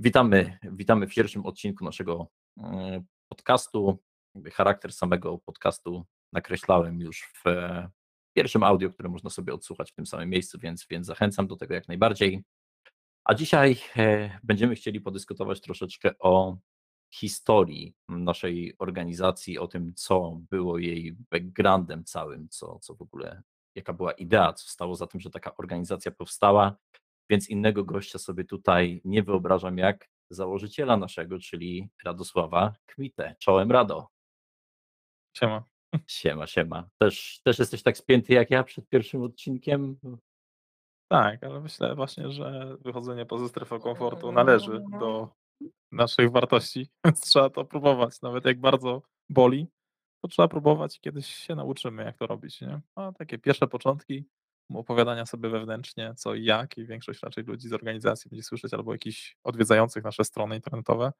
Witamy, witamy w pierwszym odcinku naszego mm, podcastu. Charakter samego podcastu nakreślałem już w pierwszym audio, które można sobie odsłuchać w tym samym miejscu, więc, więc zachęcam do tego jak najbardziej. A dzisiaj e, będziemy chcieli podyskutować troszeczkę o historii naszej organizacji, o tym, co było jej backgroundem całym, co, co w ogóle, jaka była idea, co stało za tym, że taka organizacja powstała więc innego gościa sobie tutaj nie wyobrażam jak założyciela naszego, czyli Radosława Kmitę. Czołem Rado. Siema. Siema, siema. Też, też jesteś tak spięty jak ja przed pierwszym odcinkiem? Tak, ale myślę właśnie, że wychodzenie poza strefę komfortu należy do naszych wartości, więc trzeba to próbować. Nawet jak bardzo boli, to trzeba próbować i kiedyś się nauczymy, jak to robić. Nie? A takie pierwsze początki opowiadania sobie wewnętrznie, co i jak, i większość raczej ludzi z organizacji będzie słyszeć, albo jakichś odwiedzających nasze strony internetowe,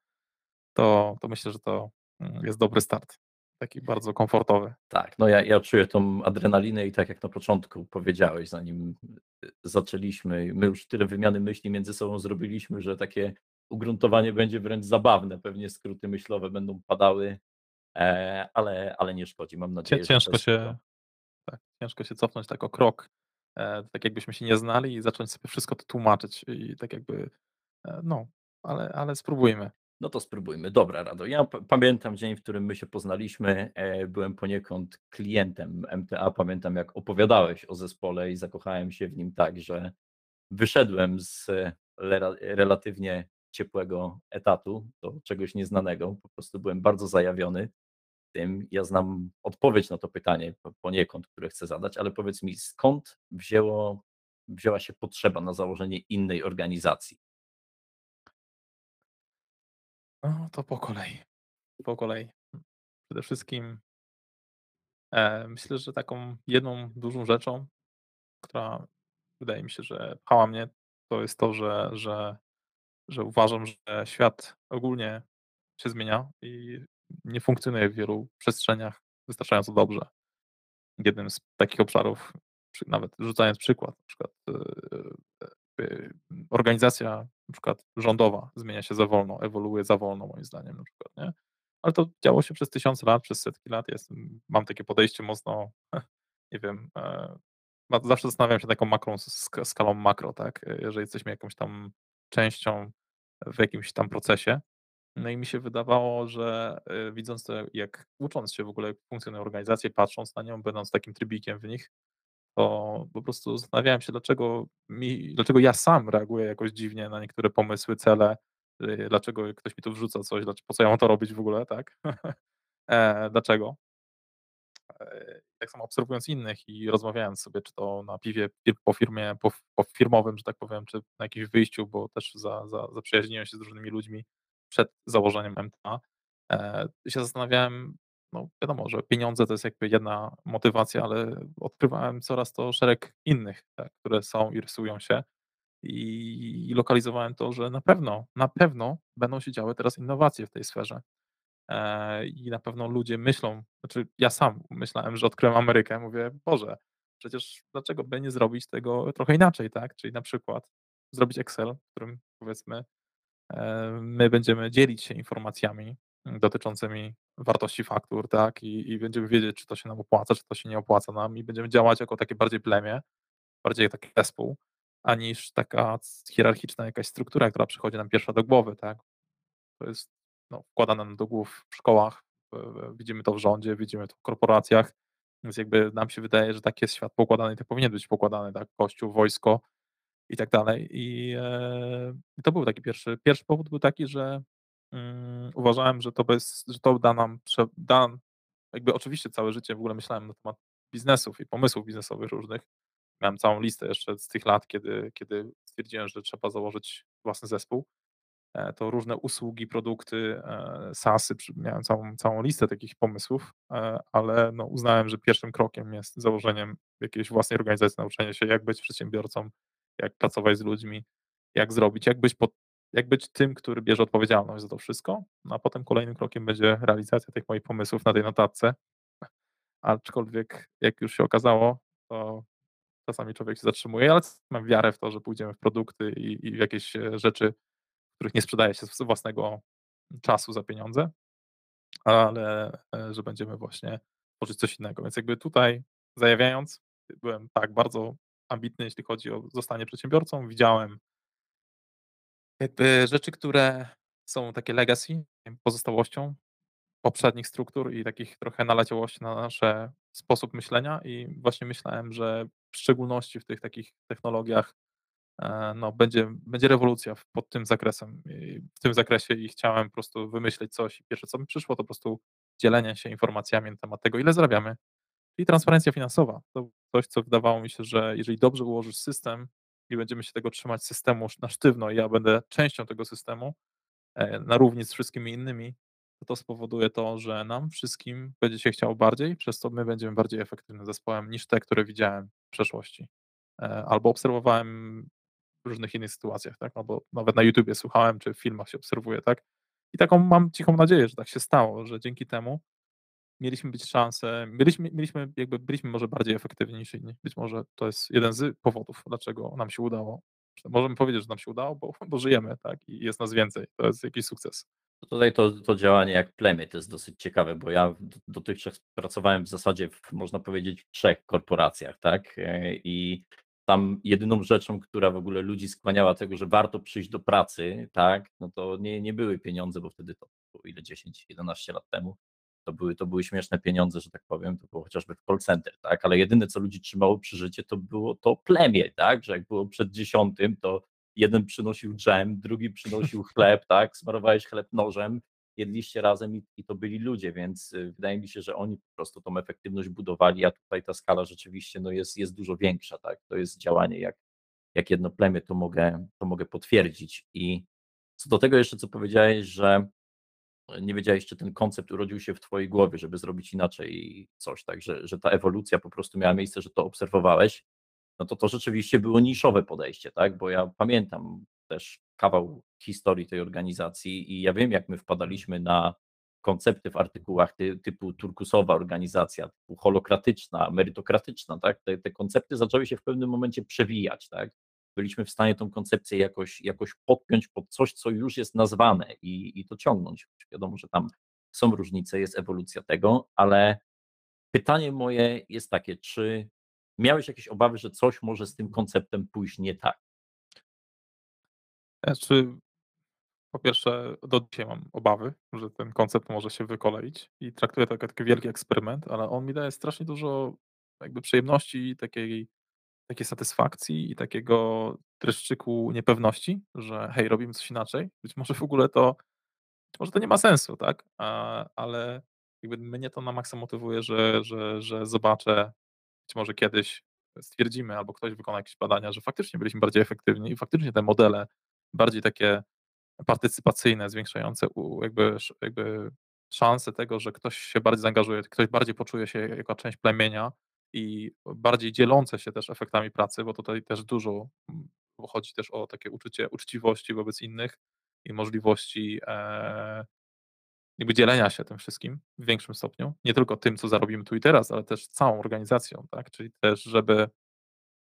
to, to myślę, że to mm, jest dobry start. Taki bardzo komfortowy. Tak, no ja, ja czuję tą adrenalinę i tak jak na początku powiedziałeś, zanim y, zaczęliśmy, my już tyle wymiany myśli między sobą zrobiliśmy, że takie ugruntowanie będzie wręcz zabawne. Pewnie skróty myślowe będą padały, e, ale, ale nie szkodzi. Mam nadzieję, ciężko że. Ciężko się, tak, ciężko się cofnąć tak o krok E, tak jakbyśmy się nie znali i zacząć sobie wszystko to tłumaczyć i tak jakby, e, no, ale, ale spróbujmy. No to spróbujmy. Dobra, Rado. Ja pamiętam dzień, w którym my się poznaliśmy. E, byłem poniekąd klientem MTA. Pamiętam, jak opowiadałeś o zespole i zakochałem się w nim tak, że wyszedłem z relatywnie ciepłego etatu do czegoś nieznanego. Po prostu byłem bardzo zajawiony tym. Ja znam odpowiedź na to pytanie poniekąd, które chcę zadać, ale powiedz mi, skąd wzięło, wzięła się potrzeba na założenie innej organizacji? No to po kolei. Po kolei. Przede wszystkim e, myślę, że taką jedną dużą rzeczą, która wydaje mi się, że pchała mnie, to jest to, że, że, że uważam, że świat ogólnie się zmienia i nie funkcjonuje w wielu przestrzeniach wystarczająco dobrze. Jednym z takich obszarów, nawet rzucając przykład, na przykład e, e, organizacja na przykład rządowa zmienia się za wolno, ewoluuje za wolno moim zdaniem na przykład, nie? Ale to działo się przez tysiące lat, przez setki lat. Jestem, mam takie podejście mocno, nie wiem, e, zawsze zastanawiam się taką makrą, skalą makro, tak? Jeżeli jesteśmy jakąś tam częścią w jakimś tam procesie, no i mi się wydawało, że y, widząc to, jak ucząc się w ogóle, jak funkcjonują organizacje, patrząc na nią, będąc takim trybikiem w nich, to po prostu zastanawiałem się, dlaczego mi, dlaczego ja sam reaguję jakoś dziwnie na niektóre pomysły, cele, y, dlaczego ktoś mi tu wrzuca coś, dlaczego, po co ja mam to robić w ogóle, tak? e, dlaczego? E, tak samo obserwując innych i rozmawiając sobie, czy to na piwie po firmie, po, po firmowym, że tak powiem, czy na jakimś wyjściu, bo też za, za, zaprzyjaźniłem się z różnymi ludźmi, przed założeniem MTA, e, się zastanawiałem, no wiadomo, że pieniądze to jest jakby jedna motywacja, ale odkrywałem coraz to szereg innych, tak, które są i rysują się i, lokalizowałem to, że na pewno, na pewno będą się działy teraz innowacje w tej sferze. E, I na pewno ludzie myślą, znaczy ja sam myślałem, że odkryłem Amerykę, mówię, Boże, przecież dlaczego by nie zrobić tego trochę inaczej, tak? Czyli na przykład zrobić Excel, w którym powiedzmy my będziemy dzielić się informacjami dotyczącymi wartości faktur, tak, i, i będziemy wiedzieć, czy to się nam opłaca, czy to się nie opłaca nam i będziemy działać jako takie bardziej plemię, bardziej taki zespół, aniż taka hierarchiczna jakaś struktura, która przychodzi nam pierwsza do głowy, tak. To jest no, wkładane nam do głów w szkołach, widzimy to w rządzie, widzimy to w korporacjach, więc jakby nam się wydaje, że tak jest świat pokładany i tak powinien być pokładany, tak, kościół, wojsko, i tak dalej. I, e, to był taki pierwszy, pierwszy powód był taki, że mm, uważałem, że to, bez, że to da nam, da, jakby oczywiście całe życie w ogóle myślałem na temat biznesów i pomysłów biznesowych różnych. Miałem całą listę jeszcze z tych lat, kiedy, kiedy stwierdziłem, że trzeba założyć własny zespół. E, to różne usługi, produkty, e, SaaSy, miałem całą, całą listę takich pomysłów, ale no uznałem, że pierwszym krokiem jest założeniem jakiejś własnej organizacji, nauczenie się, jak być przedsiębiorcą, jak pracować z ludźmi, jak zrobić, jak być, pod, jak być tym, który bierze odpowiedzialność za to wszystko, no a potem kolejnym krokiem będzie realizacja tych moich pomysłów na tej notatce. Aczkolwiek, jak już się okazało, to czasami człowiek się zatrzymuje, ale mam wiarę w to, że pójdziemy w produkty i, i w jakieś e, rzeczy, których nie sprzedaje się z własnego czasu za pieniądze, ale e, że będziemy właśnie tworzyć coś innego. Więc jakby tutaj zajawiając, byłem tak bardzo ambitny, jeśli chodzi o zostanie przedsiębiorcą. Widziałem jakby rzeczy, które są takie legacy, pozostałością poprzednich struktur i takich trochę naleciałości na nasz sposób myślenia i właśnie myślałem, że w szczególności w tych takich technologiach e, no, będzie, będzie rewolucja pod tym zakresem, w tym zakresie i chciałem po prostu wymyślić coś i pierwsze co mi przyszło to po prostu dzielenie się informacjami na temat tego, ile zarabiamy, i transparencja finansowa. To coś, co wydawało mi się, że jeżeli dobrze ułożysz system i będziemy się tego trzymać systemu na sztywno i ja będę częścią tego systemu, e, na równi z wszystkimi innymi, to to spowoduje to, że nam wszystkim będzie się chciało bardziej, przez co my będziemy bardziej efektywnym zespołem niż te, które widziałem w przeszłości. E, albo obserwowałem w różnych innych sytuacjach, tak? Albo nawet na YouTubie słuchałem, czy w filmach się obserwuje, tak? I taką mam cichą nadzieję, że tak się stało, że dzięki temu mieliśmy być szansę, mieliśmy, mieliśmy jakby byliśmy może bardziej efektywni niż inni. Być może to jest jeden z powodów, dlaczego nam się udało. Możemy powiedzieć, że nam się udało, bo, bo żyjemy, tak? I jest nas więcej. To jest jakiś sukces. Tutaj to, to działanie jak plemię to jest dosyć ciekawe, bo ja dotychczas pracowałem w zasadzie, w, można powiedzieć, w trzech korporacjach, tak? E, I tam jedyną rzeczą, która w ogóle ludzi skłaniała tego, że warto przyjść do pracy, tak, no to nie, nie były pieniądze, bo wtedy to było ile 10-11 lat temu, to były, to były śmieszne pieniądze, że tak powiem, to było chociażby w call center, tak, ale jedyne, co ludzi trzymało przy życie, to było to plemię, tak, że jak było przed dziesiątym, to jeden przynosił dżem, drugi przynosił chleb, tak, smarowałeś chleb nożem, jedliście razem i, i, to byli ludzie, więc y, wydaje mi się, że oni po prostu tą efektywność budowali, a tutaj ta skala rzeczywiście no jest, jest dużo większa, tak, to jest działanie jak, jak jedno plemię, to mogę, to mogę potwierdzić. I co do tego jeszcze, co powiedziałeś, że nie wiedziałeś, czy ten koncept urodził się w twojej głowie, żeby zrobić inaczej coś, tak, że, że ta ewolucja po prostu miała miejsce, że to obserwowałeś, no to to rzeczywiście było niszowe podejście, tak, bo ja pamiętam też kawał historii tej organizacji i ja wiem, jak my wpadaliśmy na koncepty w artykułach ty, typu turkusowa organizacja, typu holokratyczna, merytokratyczna, tak, te, te koncepty zaczęły się w pewnym momencie przewijać, tak, byliśmy w stanie tą koncepcję jakoś, jakoś podpiąć pod coś, co już jest nazwane i, i to ciągnąć. Wiadomo, że tam są różnice, jest ewolucja tego, ale pytanie moje jest takie, czy miałeś jakieś obawy, że coś może z tym konceptem pójść nie tak? Znaczy, po pierwsze, do dzisiaj mam obawy, że ten koncept może się wykoleić i traktuję to jako taki wielki eksperyment, ale on mi daje strasznie dużo jakby przyjemności, takiej takiej satysfakcji i takiego dreszczyku niepewności, że hej, robimy coś inaczej. Być może w ogóle to, może to nie ma sensu, tak? Ale jakby mnie to na maksa motywuje, że, że, że zobaczę, być może kiedyś stwierdzimy, albo ktoś wykona jakieś badania, że faktycznie byliśmy bardziej efektywni i faktycznie te modele bardziej takie partycypacyjne, zwiększające jakby, jakby szanse tego, że ktoś się bardziej zaangażuje, ktoś bardziej poczuje się jako część plemienia, i bardziej dzielące się też efektami pracy, bo tutaj też dużo mm, chodzi też o takie uczucie uczciwości wobec innych i możliwości e, jakby dzielenia się tym wszystkim w większym stopniu. Nie tylko tym, co zarobimy tu i teraz, ale też całą organizacją, tak? Czyli też, żeby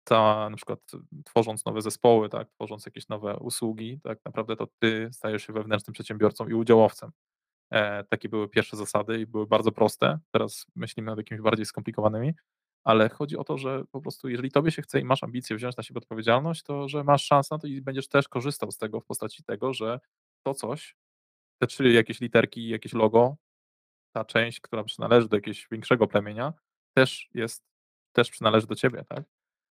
ta, na przykład tworząc nowe zespoły, tak, tworząc jakieś nowe usługi, tak naprawdę to ty stajesz się wewnętrznym przedsiębiorcą i udziałowcem. E, takie były pierwsze zasady i były bardzo proste. Teraz myślimy nad jakimiś bardziej skomplikowanymi, ale chodzi o to, że po prostu jeżeli tobie się chce i masz ambicje wziąć na siebie odpowiedzialność, to że masz szansę na to i będziesz też korzystał z tego w postaci tego, że to coś, te trzy jakieś literki, jakieś logo, ta część, która przynależy do jakiegoś większego plemienia, też jest, też przynależy do ciebie, tak?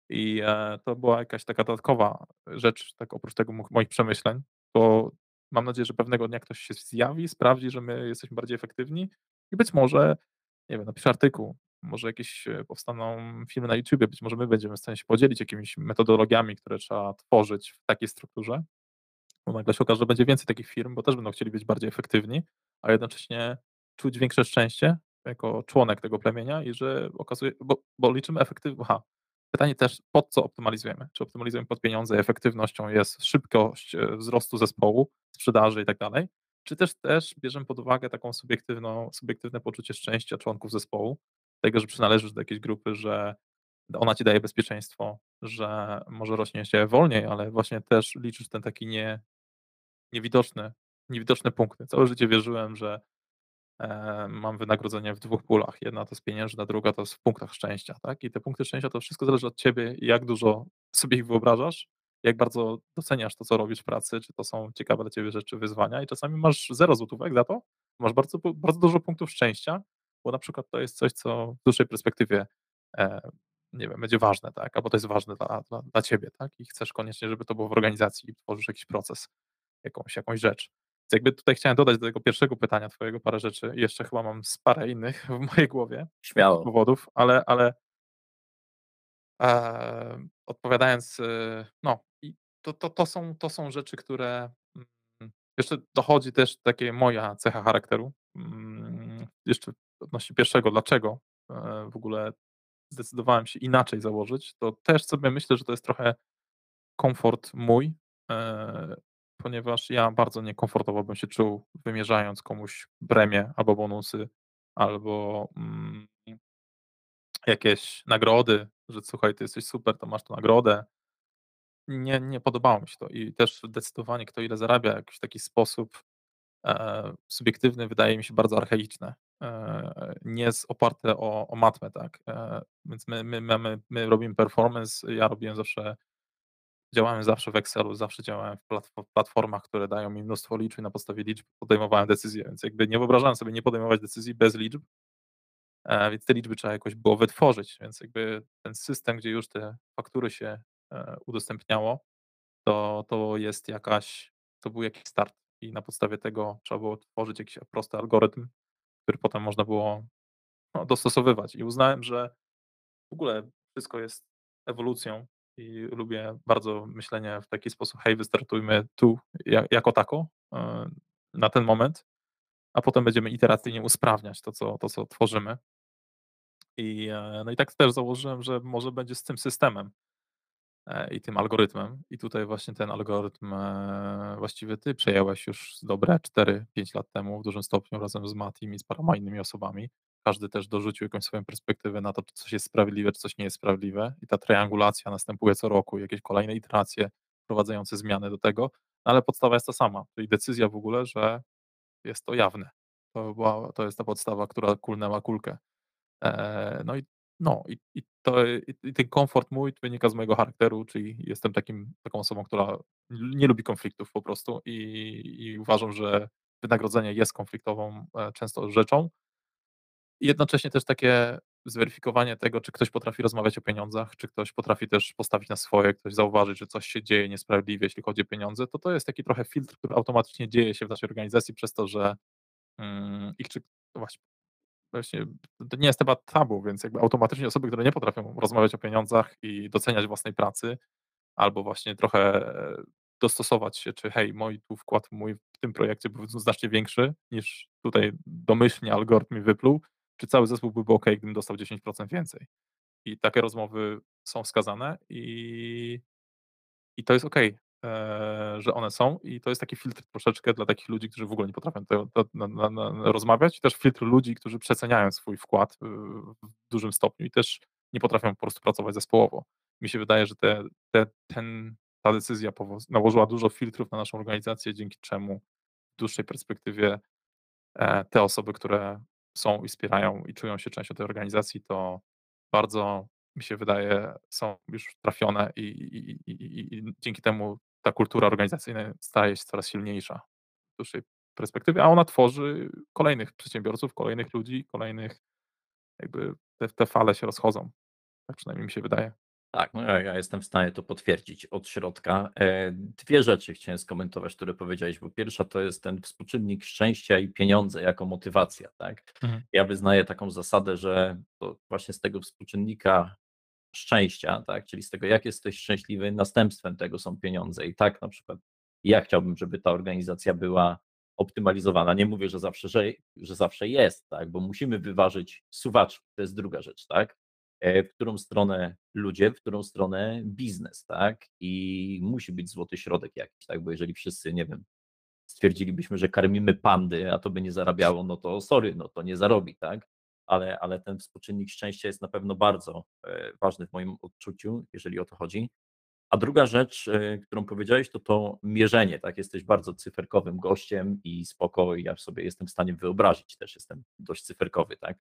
I e, to była jakaś taka dodatkowa rzecz, tak oprócz tego moich przemyśleń, bo mam nadzieję, że pewnego dnia ktoś się zjawi, sprawdzi, że my jesteśmy bardziej efektywni i być może, nie wiem, napisze artykuł, może jakieś e, powstaną filmy na YouTubie, być może my będziemy w stanie się podzielić jakimiś metodologiami, które trzeba tworzyć w takiej strukturze, bo nagle się okaże, że będzie więcej takich firm, bo też będą chcieli być bardziej efektywni, a jednocześnie czuć większe szczęście jako członek tego plemienia i że okazuje, bo, bo liczymy efektywność. Aha, pytanie też, pod co optymalizujemy? Czy optymalizujemy pod pieniądze, efektywnością jest szybkość e, wzrostu zespołu, sprzedaży i tak dalej, czy też też bierzemy pod uwagę taką subiektywną, subiektywne poczucie szczęścia członków zespołu, tego, że przynależysz do jakiejś grupy, że ona ci daje bezpieczeństwo, że może rośnie się wolniej, ale właśnie też liczysz ten taki nie, niewidoczne niewidoczne punkty. Całe życie wierzyłem, że, e, mam wynagrodzenie w dwóch pulach. Jedna to jest pieniężna, druga to jest w punktach szczęścia, tak? I te punkty szczęścia to wszystko zależy od ciebie, jak dużo sobie ich wyobrażasz, jak bardzo doceniasz to, co robisz w pracy, czy to są ciekawe dla ciebie rzeczy, wyzwania i czasami masz 0 złotówek za to, masz bardzo bardzo dużo punktów szczęścia, bo na przykład to jest coś, co w dłuższej perspektywie, e, nie wiem, będzie ważne, tak? Albo to jest ważne dla dla dla ciebie, tak? I chcesz koniecznie, żeby to było w organizacji i tworzysz jakiś proces, jakąś jakąś rzecz. Więc jakby tutaj chciałem dodać do tego pierwszego pytania twojego parę rzeczy jeszcze chyba mam z parę innych w mojej głowie Śmiało. powodów, ale ale Eee, odpowiadając, y, no i to to to są to są rzeczy, które mm, jeszcze dochodzi też takie moja cecha charakteru. Mm, jeszcze odnośnie pierwszego, dlaczego, e, w ogóle zdecydowałem się inaczej założyć, to też sobie myślę, że to jest trochę komfort mój, e, ponieważ ja bardzo niekomfortowo bym się czuł, wymierzając komuś premię albo bonusy, albo, mm jakieś nagrody, że słuchaj, ty jesteś super, to masz tu nagrodę. Nie, nie podobało mi się to i też decydowanie kto ile zarabia jakiś taki sposób e, subiektywny wydaje mi się bardzo archaiczne. E, nie jest oparte o, o matmę, tak. E, więc my, my, my robimy performance, ja robiłem zawsze, działałem zawsze w Excelu, zawsze działałem w platf- platformach, które dają mi mnóstwo liczb i na podstawie liczb podejmowałem decyzje, więc jakby nie wyobrażałem sobie nie podejmować decyzji bez liczb, więc te liczby trzeba jakoś było wytworzyć, więc jakby ten system, gdzie już te faktury się udostępniało, to to jest jakaś to był jakiś start i na podstawie tego trzeba było tworzyć jakiś prosty algorytm, który potem można było, no, dostosowywać i uznałem, że w ogóle wszystko jest ewolucją i lubię bardzo myślenie w taki sposób: "Hej, wystartujmy tu ja jako tako, e, na ten moment, a potem będziemy iteracyjnie usprawniać to, co to, co tworzymy". I, e, no i tak też założyłem, że może będzie z tym systemem i tym algorytmem. I tutaj właśnie ten algorytm e, właściwie ty przejęłeś już dobre 4-5 lat temu w dużym stopniu razem z Matim i z paroma innymi osobami. Każdy też dorzucił jakąś swoją perspektywę na to, czy coś jest sprawiedliwe, czy coś nie jest sprawiedliwe. I ta triangulacja następuje co roku, jakieś kolejne iteracje wprowadzające zmiany do tego, no ale podstawa jest ta sama, czyli decyzja w ogóle, że jest to jawne. To, była, to jest ta podstawa, która kulnęła kulkę. Eee, no i no i i to i ten komfort mój wynika z mojego charakteru, czyli jestem takim taką osobą, która nie lubi konfliktów po prostu i i uważam, że wynagrodzenie jest konfliktową, e, często rzeczą. I jednocześnie też takie zweryfikowanie tego, czy ktoś potrafi rozmawiać o pieniądzach, czy ktoś potrafi też postawić na swoje, ktoś zauważyć, że coś się dzieje niesprawiedliwie, jeśli chodzi o pieniądze, to to jest taki trochę filtr, który automatycznie dzieje się w naszej organizacji przez to, że, mm, ich czy właśnie Właśnie to nie jest temat tabu, więc jakby automatycznie osoby, które nie potrafią rozmawiać o pieniądzach i doceniać własnej pracy, albo właśnie trochę e, dostosować się, czy hej, mój tu wkład mój w tym projekcie był znacznie większy niż tutaj domyślnie algorytm mi wypluł, czy cały zespół byłby ok, gdybym dostał 10% więcej. I takie rozmowy są wskazane i i to jest eee, że one są i to jest taki filtr troszeczkę dla takich ludzi, którzy w ogóle nie potrafią na na na rozmawiać i też filtr ludzi, którzy przeceniają swój wkład, y, w dużym stopniu i też nie potrafią po prostu pracować zespołowo. Mi się wydaje, że te te ten ta decyzja nałożyła dużo filtrów na naszą organizację, dzięki czemu w dłuższej perspektywie, e, te osoby, które są i wspierają i czują się częścią tej organizacji, to bardzo mi się wydaje, są już trafione i i i i dzięki temu ta kultura organizacyjna staje się coraz silniejsza w dłuższej perspektywie, a ona tworzy kolejnych przedsiębiorców, kolejnych ludzi, kolejnych jakby te te fale się rozchodzą. Tak przynajmniej mi się wydaje. Tak, no ja jestem w stanie to potwierdzić od środka. E, 2 rzeczy chciałem skomentować, które powiedziałeś, bo pierwsza to jest ten współczynnik szczęścia i pieniądze jako motywacja, tak. Mhm. Ja wyznaję taką zasadę, że to właśnie z tego współczynnika szczęścia, tak, czyli z tego, jak jesteś szczęśliwy, następstwem tego są pieniądze. I tak na przykład ja chciałbym, żeby ta organizacja była optymalizowana. Nie mówię, że zawsze, że, że zawsze jest, tak, bo musimy wyważyć suwaczki, to jest druga rzecz, tak, e, w którą stronę ludzie, w którą stronę biznes, tak, i musi być złoty środek jakiś, tak, bo jeżeli wszyscy, nie wiem, stwierdzilibyśmy, że karmimy pandy, a to by nie zarabiało, no to sorry, no to nie zarobi, tak, ale, ale ten współczynnik szczęścia jest na pewno bardzo e, ważny w moim odczuciu, jeżeli o to chodzi. A druga rzecz, e, którą powiedziałeś, to to mierzenie, tak? Jesteś bardzo cyferkowym gościem i spoko, ja sobie jestem w stanie wyobrazić, też jestem dość cyferkowy, tak?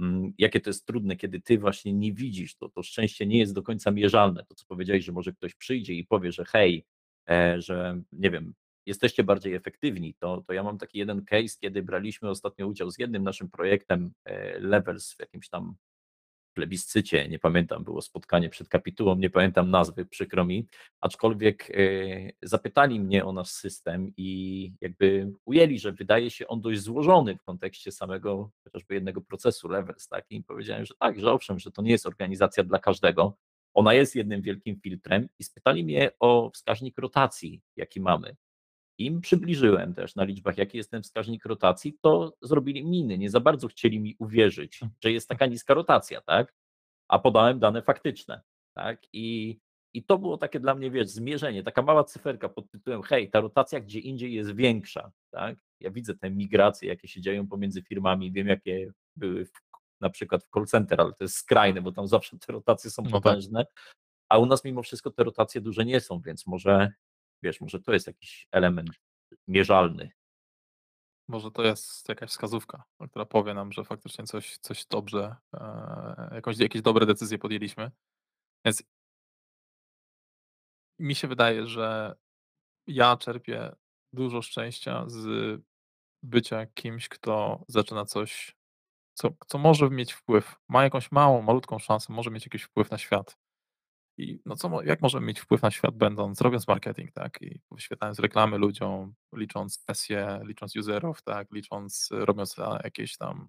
Mm, jakie to jest trudne, kiedy ty właśnie nie widzisz, to, to szczęście nie jest do końca mierzalne. To, co powiedziałeś, że może ktoś przyjdzie i powie, że hej, e, że nie wiem, jesteście bardziej efektywni, to, to ja mam taki jeden case, kiedy braliśmy ostatnio udział z jednym naszym projektem e, Levels w jakimś tam plebiscycie, nie pamiętam, było spotkanie przed kapitułą, nie pamiętam nazwy, przykro mi, aczkolwiek e, zapytali mnie o nasz system i jakby ujęli, że wydaje się on dość złożony w kontekście samego chociażby jednego procesu Levels, tak, i powiedziałem, że tak, że owszem, że to nie jest organizacja dla każdego, ona jest jednym wielkim filtrem i spytali mnie o wskaźnik rotacji, jaki mamy. Im przybliżyłem też na liczbach, jaki jest ten wskaźnik rotacji, to zrobili miny, nie za bardzo chcieli mi uwierzyć, hmm. że jest taka niska rotacja, tak? A podałem dane faktyczne, tak? I, i to było takie dla mnie, wiesz, zmierzenie, taka mała cyferka pod tytułem, hej, ta rotacja gdzie indziej jest większa, tak? Ja widzę te migracje, jakie się dzieją pomiędzy firmami, wiem, jakie były w, na przykład w call center, ale to jest skrajne, bo tam zawsze te rotacje są no tak. potężne, a u nas mimo wszystko te rotacje duże nie są, więc może Wiesz, może to jest jakiś element mierzalny. Może to jest jakaś wskazówka, która powie nam, że faktycznie coś, coś dobrze, e, jakąś, jakieś dobre decyzje podjęliśmy. Więc mi się wydaje, że ja czerpię dużo szczęścia z bycia kimś, kto zaczyna coś, co, co może mieć wpływ, ma jakąś małą, malutką szansę, może mieć jakiś wpływ na świat. I no co, jak możemy mieć wpływ na świat, będąc, robiąc marketing, tak? I wyświetlając reklamy ludziom, licząc sesje, licząc userów, tak? Licząc, robiąc jakieś tam,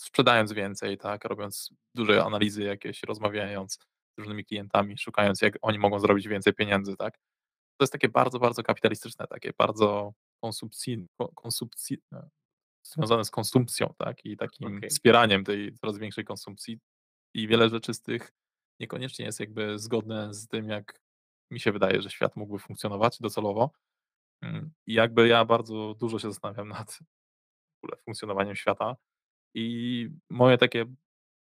sprzedając więcej, tak? Robiąc duże analizy jakieś, rozmawiając z różnymi klientami, szukając, jak oni mogą zrobić więcej pieniędzy, tak? To jest takie bardzo, bardzo kapitalistyczne, takie bardzo konsumpcyjne, konsumpcji, związane z konsumpcją, tak? I takim okay. wspieraniem tej coraz większej konsumpcji. I wiele rzeczy z tych niekoniecznie jest jakby zgodne z tym, jak mi się wydaje, że świat mógłby funkcjonować docelowo. Mm, I jakby ja bardzo dużo się zastanawiam nad w ogóle funkcjonowaniem świata. I moje takie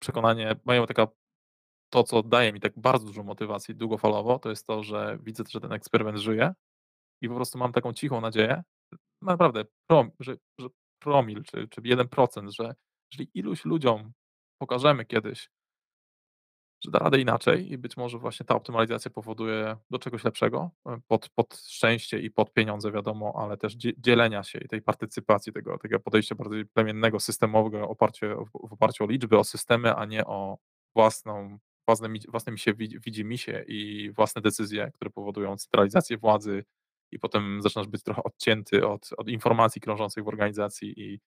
przekonanie, moja taka to, co daje mi tak bardzo dużą motywację długofalowo, to jest to, że widzę, że ten eksperyment żyje i po prostu mam taką cichą nadzieję, naprawdę, prom, że, że promil, czy, czy 1%, że jeżeli iluś ludziom pokażemy kiedyś, da radę inaczej i być może właśnie ta optymalizacja powoduje do czegoś lepszego, e, pod, pod szczęście i pod pieniądze wiadomo, ale też dzielenia się i tej partycypacji, tego, tego podejścia bardziej plemiennego, systemowego oparcie, w oparciu o liczby, o systemy, a nie o własną, własne, własne mi się widzi mi się i własne decyzje, które powodują centralizację władzy i potem zaczynasz być trochę odcięty od, od informacji krążących w organizacji i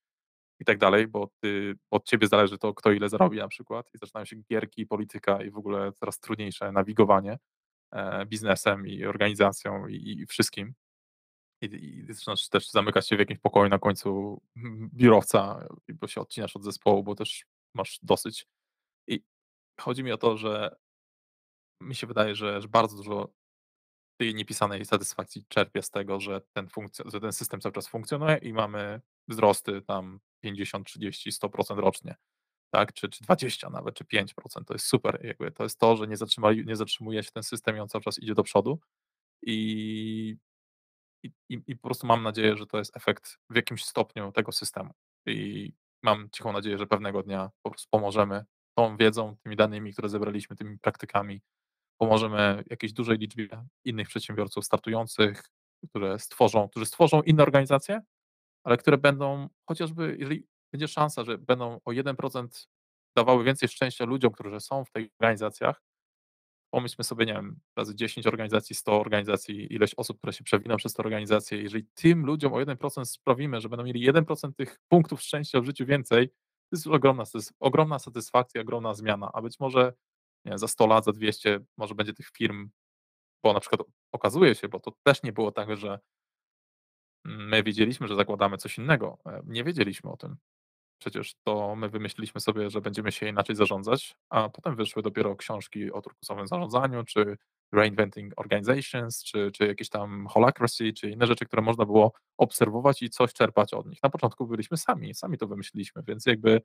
i tak dalej, bo ty, od ciebie zależy to, kto ile zarobi na przykład i zaczynają się gierki, polityka i w ogóle coraz trudniejsze nawigowanie e, biznesem i organizacją i, i wszystkim. I, I zaczynasz też zamykać się w jakimś pokoju na końcu biurowca, bo się odcinasz od zespołu, bo też masz dosyć. I chodzi mi o to, że mi się wydaje, że, że bardzo dużo tej niepisanej satysfakcji czerpię z tego, że ten, funkc- że ten system cały czas funkcjonuje i mamy wzrosty tam 50, 30, 100% rocznie, tak? Czy, czy 20 nawet, czy 5%. To jest super. Jakby to jest to, że nie, zatrzymali, nie zatrzymuje się ten system i on cały czas idzie do przodu. I, i, I po prostu mam nadzieję, że to jest efekt w jakimś stopniu tego systemu. I mam cichą nadzieję, że pewnego dnia po prostu pomożemy tą wiedzą, tymi danymi, które zebraliśmy, tymi praktykami, pomożemy jakiejś dużej liczbie innych przedsiębiorców startujących, które stworzą, którzy stworzą inne organizacje, ale które będą chociażby, jeżeli będzie szansa, że będą o 1% dawały więcej szczęścia ludziom, którzy są w tych organizacjach, pomyślmy sobie, nie wiem, razy 10 organizacji, 100 organizacji, ileś osób, które się przewiną przez te organizacje, jeżeli tym ludziom o 1% sprawimy, że będą mieli 1% tych punktów szczęścia w życiu więcej, to jest ogromna, to jest ogromna satysfakcja, ogromna zmiana, a być może nie, za 100 lat, za 200 może będzie tych firm, bo na przykład okazuje się, bo to też nie było tak, że My wiedzieliśmy, że zakładamy coś innego. E, nie wiedzieliśmy o tym. Przecież to my wymyśliliśmy sobie, że będziemy się inaczej zarządzać, a potem wyszły dopiero książki o turkusowym zarządzaniu, czy Reinventing Organizations, czy, czy jakieś tam Holacracy, czy inne rzeczy, które można było obserwować i coś czerpać od nich. Na początku byliśmy sami, sami to wymyśliliśmy, więc jakby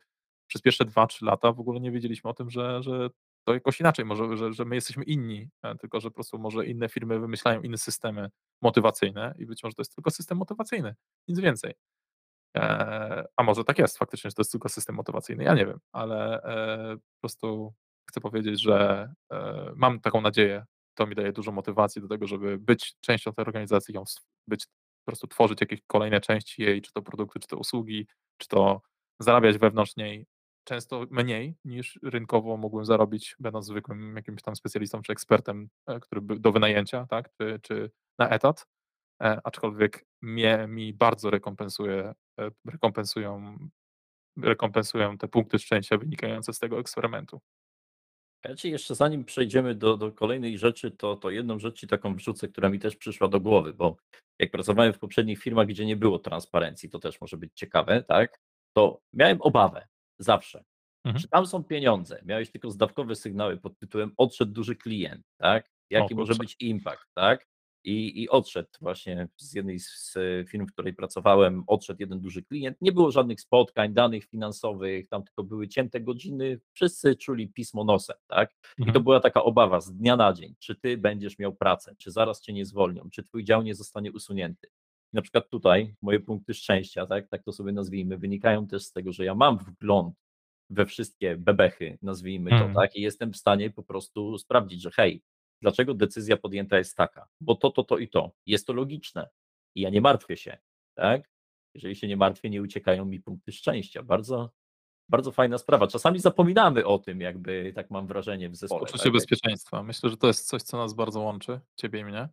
przez pierwsze 2-3 lata w ogóle nie wiedzieliśmy o tym, że, że to jakoś inaczej może, że że my jesteśmy inni, e, tylko że po prostu może inne firmy wymyślają inne systemy motywacyjne i być może to jest tylko system motywacyjny, nic więcej. Eee, a może tak jest faktycznie, że to jest tylko system motywacyjny, ja nie wiem, ale, eee, po prostu chcę powiedzieć, że, mam taką nadzieję. To mi daje dużo motywacji do tego, żeby być częścią tej organizacji, ją być po prostu tworzyć jakieś kolejne części jej, czy to produkty, czy to usługi, czy to zarabiać wewnątrz niej często mniej niż rynkowo mógłbym zarobić, będąc zwykłym jakimś tam specjalistą czy ekspertem, e, który by do wynajęcia, tak, czy czy na etat, e, aczkolwiek mnie mi bardzo rekompensuje e, rekompensują rekompensują te punkty szczęścia wynikające z tego eksperymentu. Ja jeszcze zanim przejdziemy do do kolejnej rzeczy, to to jedną rzecz ci taką wrzucę, która mi też przyszła do głowy, bo jak pracowałem w poprzednich firmach, gdzie nie było transparencji, to też może być ciekawe, tak, to miałem obawę zawsze, Mhm. czy tam są pieniądze. Miałeś tylko zdawkowe sygnały pod tytułem „odszedł duży klient”, tak, O jaki może kurczę. być impact, tak, i i odszedł właśnie z jednej z z firm, w której pracowałem, odszedł jeden duży klient. Nie było żadnych spotkań, danych finansowych, tam tylko były cięte godziny, wszyscy czuli pismo nosem, tak, i to Mhm. była taka obawa z dnia na dzień, czy ty będziesz miał pracę, czy zaraz cię nie zwolnią, czy twój dział nie zostanie usunięty. Na przykład tutaj moje punkty szczęścia, tak tak to sobie nazwijmy, wynikają też z tego, że ja mam wgląd we wszystkie bebechy, nazwijmy to, Mhm. tak, i jestem w stanie po prostu sprawdzić, że hej, dlaczego decyzja podjęta jest taka? Bo to, to, to i to. Jest to logiczne i ja nie martwię się, tak. Jeżeli się nie martwię, nie uciekają mi punkty szczęścia. Bardzo bardzo fajna sprawa. Czasami zapominamy o tym jakby, tak mam wrażenie, w zespole, Poczucie tak, bezpieczeństwa. Myślę, że to jest coś, co nas bardzo łączy, ciebie i mnie.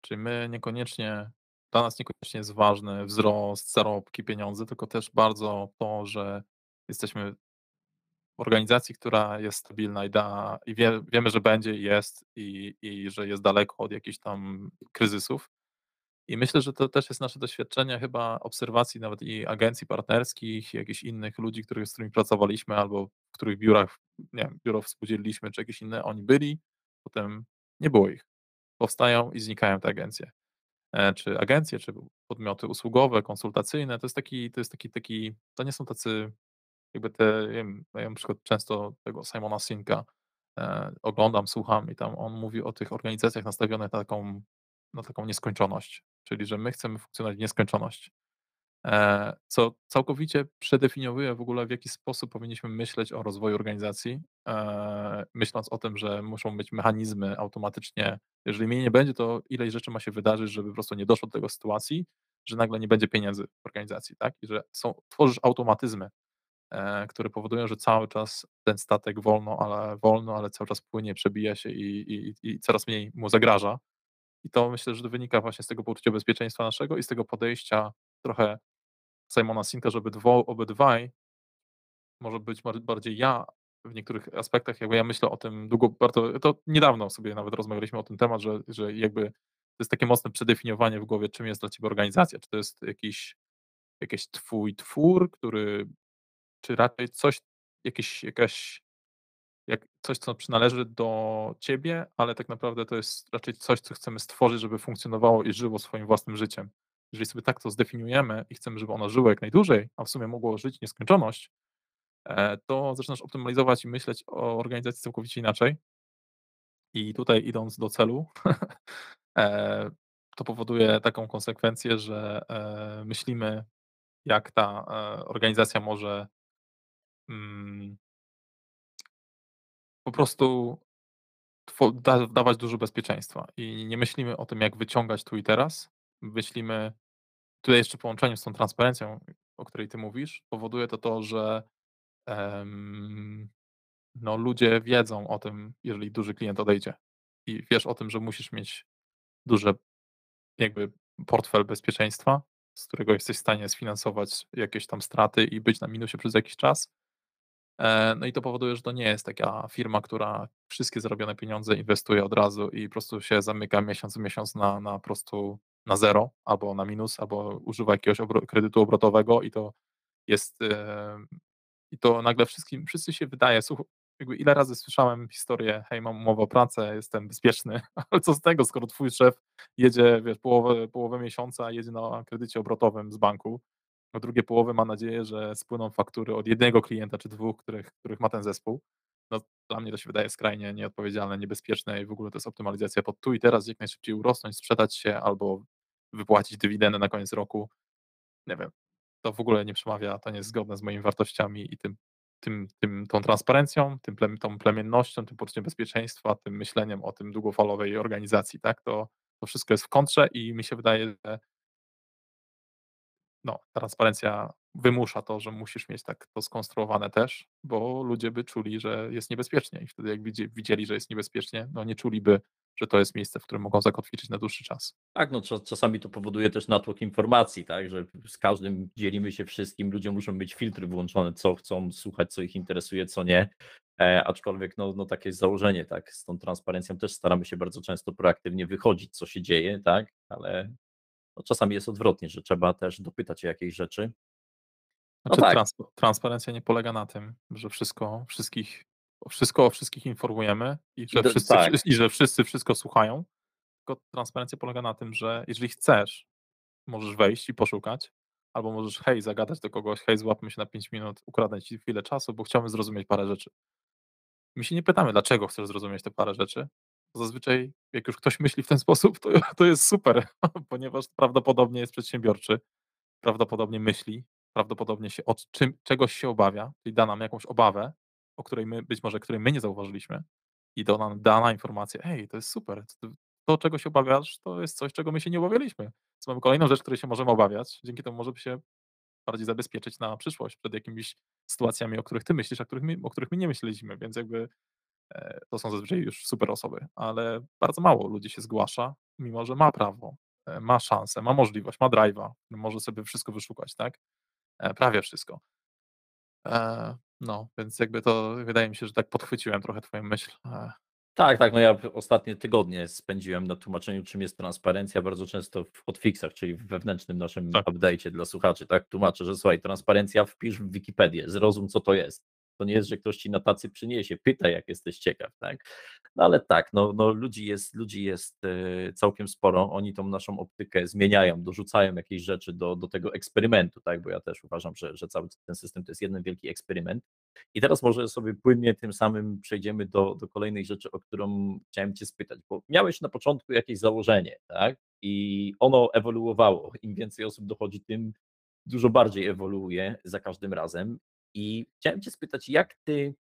Czyli my niekoniecznie dla nas niekoniecznie jest ważny wzrost, zarobki, pieniądze, tylko też bardzo to, że jesteśmy w organizacji, która jest stabilna i da i wie wiemy, że będzie i jest i i że jest daleko od jakichś tam kryzysów. I myślę, że to też jest nasze doświadczenie chyba obserwacji nawet i agencji partnerskich, i jakichś innych ludzi, których z którymi pracowaliśmy albo w których biurach, nie wiem, biuro współdzieliliśmy czy jakieś inne, oni byli, potem nie było ich. Powstają i znikają te agencje. E, czy agencje, czy podmioty usługowe, konsultacyjne, to jest taki to jest taki taki to nie są tacy jakby te, wiem, ja na przykład często tego Simona Sinka, e, oglądam, słucham i tam on mówi o tych organizacjach nastawionych na taką na taką nieskończoność, czyli że my chcemy funkcjonować w nieskończoność. E, co całkowicie przedefiniowuje w ogóle, w jaki sposób powinniśmy myśleć o rozwoju organizacji, e, myśląc o tym, że muszą być mechanizmy automatycznie jeżeli mnie nie będzie, to ileś rzeczy ma się wydarzyć, żeby po prostu nie doszło do tego sytuacji, że nagle nie będzie pieniędzy w organizacji, tak, i że są tworzysz automatyzmy, e, które powodują, że cały czas ten statek wolno, ale wolno, ale cały czas płynie, przebija się i i i coraz mniej mu zagraża. I to myślę, że wynika właśnie z tego poczucia bezpieczeństwa naszego i z tego podejścia trochę Simona Sinka, że obydwo obydwaj może być bar bardziej ja w niektórych aspektach, jakby ja myślę o tym długo bardzo to niedawno sobie nawet rozmawialiśmy o tym temat, że że jakby to jest takie mocne przedefiniowanie w głowie, czym jest dla ciebie organizacja. Czy to jest jakiś jakiś twój twór, który czy raczej coś, jakieś jakaś jak coś, co przynależy do ciebie, ale tak naprawdę to jest raczej coś, co chcemy stworzyć, żeby funkcjonowało i żyło swoim własnym życiem. Jeżeli sobie tak to zdefiniujemy i chcemy, żeby ono żyło jak najdłużej, a w sumie mogło żyć nieskończoność, e, to zaczynasz optymalizować i myśleć o organizacji całkowicie inaczej. I tutaj idąc do celu, e, to powoduje taką konsekwencję, że, e, myślimy, jak ta, organizacja może mm po prostu dawać dużo bezpieczeństwa i nie myślimy o tym, jak wyciągać tu i teraz. Myślimy tutaj jeszcze w połączeniu z tą transparencją, o której ty mówisz, powoduje to to, że, em, no, ludzie wiedzą o tym, jeżeli duży klient odejdzie i wiesz o tym, że musisz mieć duże jakby portfel bezpieczeństwa, z którego jesteś w stanie sfinansować jakieś tam straty i być na minusie przez jakiś czas. E, no i to powoduje, że to nie jest taka firma, która wszystkie zarobione pieniądze inwestuje od razu i po prostu się zamyka miesiąc w miesiąc na na prostu na zero albo na minus, albo używa jakiegoś obro kredytu obrotowego i to jest, i to nagle wszystkim wszyscy się wydaje słuch jakby ile razy słyszałem historię: "Hej, mam umowę o pracę, jestem bezpieczny", ale co z tego, skoro twój szef jedzie, wiesz, połowę połowę miesiąca jedzie na kredycie obrotowym z banku, drugie połowy ma nadzieję, że spłyną faktury od jednego klienta czy 2, których których ma ten zespół. no, dla mnie to się wydaje skrajnie nieodpowiedzialne, niebezpieczne i w ogóle to jest optymalizacja pod tu i teraz, jak najszybciej urosnąć, sprzedać się albo wypłacić dywidendę na koniec roku. Nie wiem, to w ogóle nie przemawia, to nie jest zgodne z moimi wartościami i tym tym tym tą transparencją, tym plem tą plemiennością, tym poczuciem bezpieczeństwa, tym myśleniem o tym długofalowej organizacji, tak, to to wszystko jest w kontrze i mi się wydaje, że no, transparencja wymusza to, że musisz mieć tak to skonstruowane też, bo ludzie by czuli, że jest niebezpiecznie i wtedy jak widzi widzieli, że jest niebezpiecznie, no nie czuliby, że to jest miejsce, w którym mogą zakotwiczyć na dłuższy czas. Tak, no cza czasami to powoduje też natłok informacji, tak, że z każdym dzielimy się wszystkim, ludzie muszą mieć filtry włączone, co chcą słuchać, co ich interesuje, co nie, e, aczkolwiek no no takie jest założenie, tak, z tą transparencją też staramy się bardzo często proaktywnie wychodzić, co się dzieje, tak, ale no czasami jest odwrotnie, że trzeba też dopytać o jakieś rzeczy. No Znaczy tak. transpo transparencja nie polega na tym, że wszystko wszystkich wszystko o wszystkich informujemy i I że do wszyscy tak. i że wszyscy wszystko słuchają, tylko transparencja polega na tym, że jeżeli chcesz, możesz wejść i poszukać, albo możesz, hej, zagadać do kogoś: "Hej, złapmy się na 5 minut, ukradnę ci chwilę czasu, bo chciałbym zrozumieć parę rzeczy". My się nie pytamy, dlaczego chcesz zrozumieć te parę rzeczy. Zazwyczaj jak już ktoś myśli w ten sposób, to to jest super, ponieważ prawdopodobnie jest przedsiębiorczy, prawdopodobnie myśli, prawdopodobnie się od czym czegoś się obawia i da nam jakąś obawę, o której my być może której my nie zauważyliśmy i da nam dana informacja: "Ej, to jest super, to czego się obawiasz, to jest coś, czego my się nie obawialiśmy". Więc mamy kolejną rzecz, której się możemy obawiać, dzięki temu możemy się bardziej zabezpieczyć na przyszłość przed jakimiś sytuacjami, o których ty myślisz, a których my o których my nie myśleliśmy, więc jakby, e, to są zazwyczaj już super osoby, ale bardzo mało ludzi się zgłasza, mimo że ma prawo, e, ma szansę, ma możliwość, ma drive'a, może sobie wszystko wyszukać, tak, prawie wszystko. E, no, więc jakby to wydaje mi się, że tak podchwyciłem trochę twoją myśl, e. Tak, tak, no ja ostatnie tygodnie spędziłem na tłumaczeniu, czym jest transparencja, bardzo często w hotfixach, czyli w wewnętrznym naszym Tak. update'cie dla słuchaczy, tak, tłumaczę, że słuchaj, transparencja wpisz w Wikipedię, zrozum, co to jest. To nie jest, że ktoś ci na tacy przyniesie, pytaj, jak jesteś ciekaw, tak. No ale tak, no no ludzi jest ludzi jest, e, całkiem sporo, oni tą naszą optykę zmieniają, dorzucają jakieś rzeczy do do tego eksperymentu, tak, bo ja też uważam, że że cały ten system to jest jeden wielki eksperyment. I teraz może sobie płynnie tym samym przejdziemy do do kolejnej rzeczy, o którą chciałem cię spytać, bo miałeś na początku jakieś założenie, tak, i ono ewoluowało. Im więcej osób dochodzi, tym dużo bardziej ewoluuje za każdym razem. I chciałem cię spytać, jak ty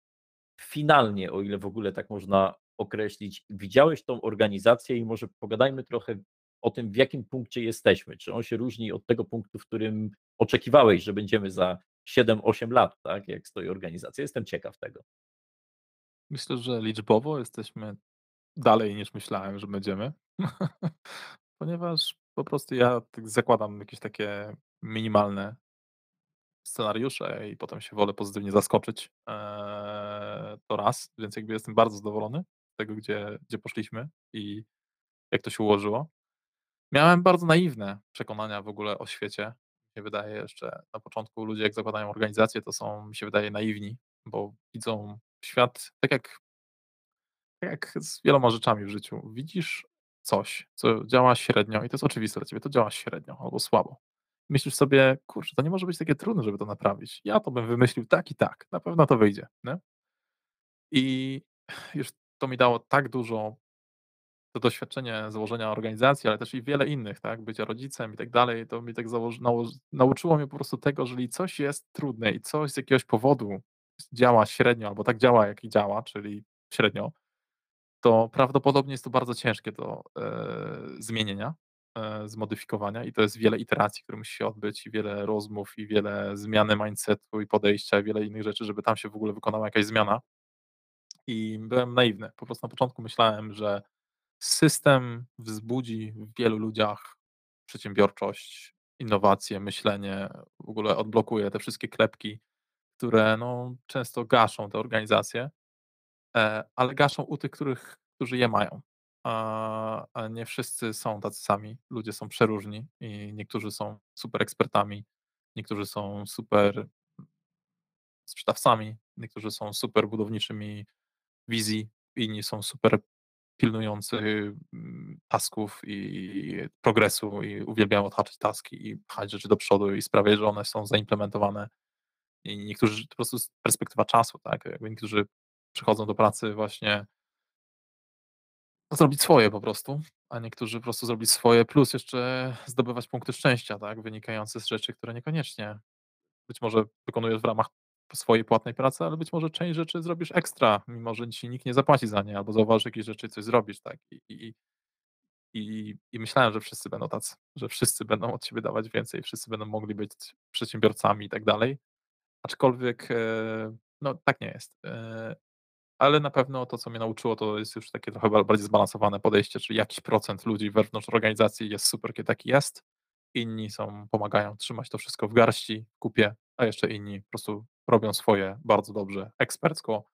finalnie, o ile w ogóle tak można określić, widziałeś tą organizację i może pogadajmy trochę o tym, w jakim punkcie jesteśmy. Czy on się różni od tego punktu, w którym oczekiwałeś, że będziemy za 7-8 lat, tak, jak stoi organizacja? Jestem ciekaw tego. Myślę, że liczbowo jesteśmy dalej niż myślałem, że będziemy, ponieważ po prostu ja tak zakładam jakieś takie minimalne scenariusze i potem się wolę pozytywnie zaskoczyć, eee, to raz, więc jakby jestem bardzo zadowolony z tego, gdzie gdzie poszliśmy i jak to się ułożyło. Miałem bardzo naiwne przekonania w ogóle o świecie. Mi wydaje jeszcze na początku ludzie jak zakładają organizację, to są, mi się wydaje, naiwni, bo widzą świat tak jak tak jak z wieloma rzeczami w życiu. Widzisz coś, co działa średnio i to jest oczywiste dla ciebie, to działa średnio albo słabo. Myślisz sobie: "Kurczę, to nie może być takie trudne, żeby to naprawić. Ja to bym wymyślił tak i tak, na pewno to wyjdzie", nie? I już to mi dało tak dużo to doświadczenie założenia organizacji, ale też i wiele innych, tak, bycia rodzicem i tak dalej, to mi tak założy nauczyło mnie po prostu tego, jeżeli coś jest trudne i coś z jakiegoś powodu działa średnio albo tak działa, jak i działa, czyli średnio, to prawdopodobnie jest to bardzo ciężkie do, eee, zmienienia, zmodyfikowania i to jest wiele iteracji, które musi się odbyć i wiele rozmów, i wiele zmiany mindsetu i podejścia, i wiele innych rzeczy, żeby tam się w ogóle wykonała jakaś zmiana. I byłem naiwny. Po prostu na początku myślałem, że system wzbudzi w wielu ludziach przedsiębiorczość, innowacje, myślenie, w ogóle odblokuje te wszystkie klepki, które, no, często gaszą te organizacje, e, ale gaszą u tych, których którzy je mają. A a nie wszyscy są tacy sami. Ludzie są przeróżni i niektórzy są super ekspertami, niektórzy są super sprzedawcami, niektórzy są super budowniczymi wizji, inni są super pilnujący, mm, tasków i progresu i uwielbiają odhaczać taski i pchać rzeczy do przodu i sprawiać, że one są zaimplementowane. I niektórzy po prostu z perspektywa czasu, tak, jakby niektórzy przychodzą do pracy właśnie zrobić swoje po prostu, a niektórzy po prostu zrobić swoje, plus jeszcze zdobywać punkty szczęścia, tak, wynikające z rzeczy, które niekoniecznie być może wykonujesz w ramach swojej płatnej pracy, ale być może część rzeczy zrobisz ekstra, mimo że ci nikt nie zapłaci za nie, albo zauważysz jakieś rzeczy i coś zrobisz, tak. I i i i myślałem, że wszyscy będą tacy, że wszyscy będą od siebie dawać więcej, wszyscy będą mogli być przedsiębiorcami i tak dalej. Aczkolwiek, e, no tak nie jest. Ale na pewno to, co mnie nauczyło, to jest już takie trochę ba bardziej zbalansowane podejście, czyli jakiś procent ludzi wewnątrz organizacji jest super, kiedy taki jest, inni są pomagają trzymać to wszystko w garści, kupie, a jeszcze inni po prostu robią swoje bardzo dobrze, ekspercko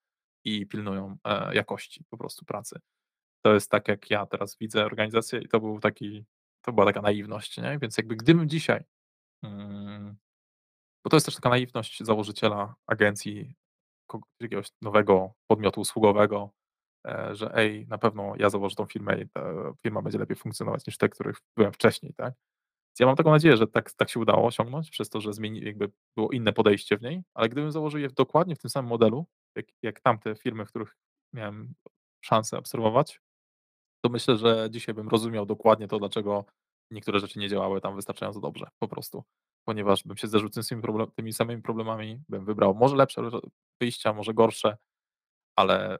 i pilnują, e, jakości po prostu pracy. To jest tak, jak ja teraz widzę organizację i to był taki to była taka naiwność, nie? Więc jakby gdybym dzisiaj, mm bo to jest też taka naiwność założyciela agencji, jakiegoś nowego podmiotu usługowego, e, że ej, na pewno ja założę tą firmę i ta firma będzie lepiej funkcjonować niż te, których byłem wcześniej, tak? Więc ja mam taką nadzieję, że tak tak się udało osiągnąć przez to, że zmieni jakby było inne podejście w niej, ale gdybym założył je dokładnie w tym samym modelu, jak jak tamte firmy, w których miałem szansę obserwować, to myślę, że dzisiaj bym rozumiał dokładnie to, dlaczego niektóre rzeczy nie działały tam wystarczająco dobrze po prostu. Ponieważ bym się zderzył z tymi proble tymi samymi problemami, bym wybrał może lepsze wyjścia, może gorsze, ale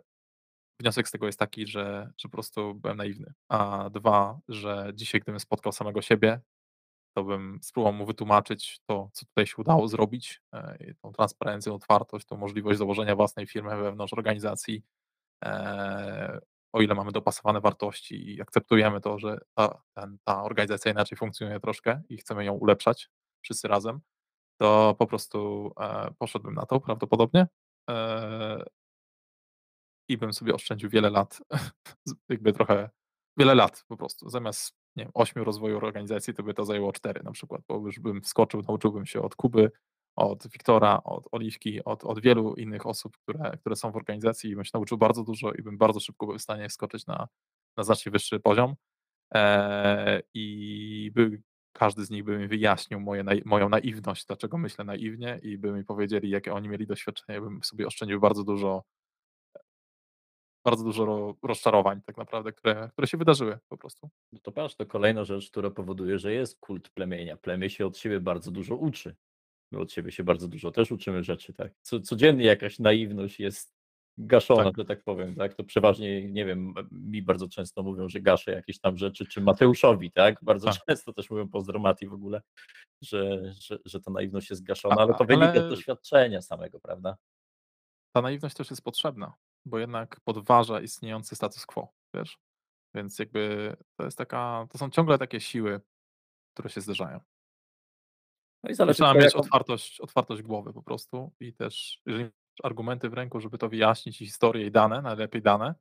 wniosek z tego jest taki, że że po prostu byłem naiwny. A 2, że dzisiaj gdybym spotkał samego siebie, to bym spróbował mu wytłumaczyć to, co tutaj się udało zrobić, e, tą transparencję, otwartość, tą możliwość założenia własnej firmy wewnątrz organizacji, e, o ile mamy dopasowane wartości i akceptujemy to, że ta ten ta organizacja inaczej funkcjonuje troszkę i chcemy ją ulepszać wszyscy razem, to po prostu, e, poszedłbym na to prawdopodobnie, e i bym sobie oszczędził wiele lat, jakby trochę wiele lat po prostu. Zamiast, nie wiem, 8 rozwoju organizacji, to by to zajęło 4 na przykład, bo już bym wskoczył, nauczyłbym się od Kuby, od Wiktora, od Oliwki, od od wielu innych osób, które które są w organizacji i bym się nauczył bardzo dużo i bym bardzo szybko był w stanie wskoczyć na na znacznie wyższy poziom. Eee, I by każdy z nich by mi wyjaśnił moje moją naiwność, dlaczego myślę naiwnie i by mi powiedzieli, jakie oni mieli doświadczenia, bym sobie oszczędził bardzo dużo bardzo dużo ro rozczarowań tak naprawdę, które które się wydarzyły po prostu. No to patrz, to kolejna rzecz, która powoduje, że jest kult plemienia. Plemię się od siebie bardzo dużo uczy. My od siebie się bardzo dużo też uczymy rzeczy, tak. Co codziennie jakaś naiwność jest gaszona, Tak. że tak powiem, tak. To przeważnie, nie wiem, mi bardzo często mówią, że gaszę jakieś tam rzeczy, czy Mateuszowi, tak. Bardzo Tak. często też mówią, pozdro Mati w ogóle, że że że ta naiwność jest gaszona, ale to wynika z ale doświadczenia samego, prawda? Ta naiwność też jest potrzebna, bo jednak podważa istniejący status quo, wiesz? Więc jakby to jest taka to są ciągle takie siły, które się zderzają. No i zależy mieć jaką otwartość otwartość głowy po prostu i też jeżeli masz argumenty w ręku, żeby to wyjaśnić i historie, i dane, najlepiej dane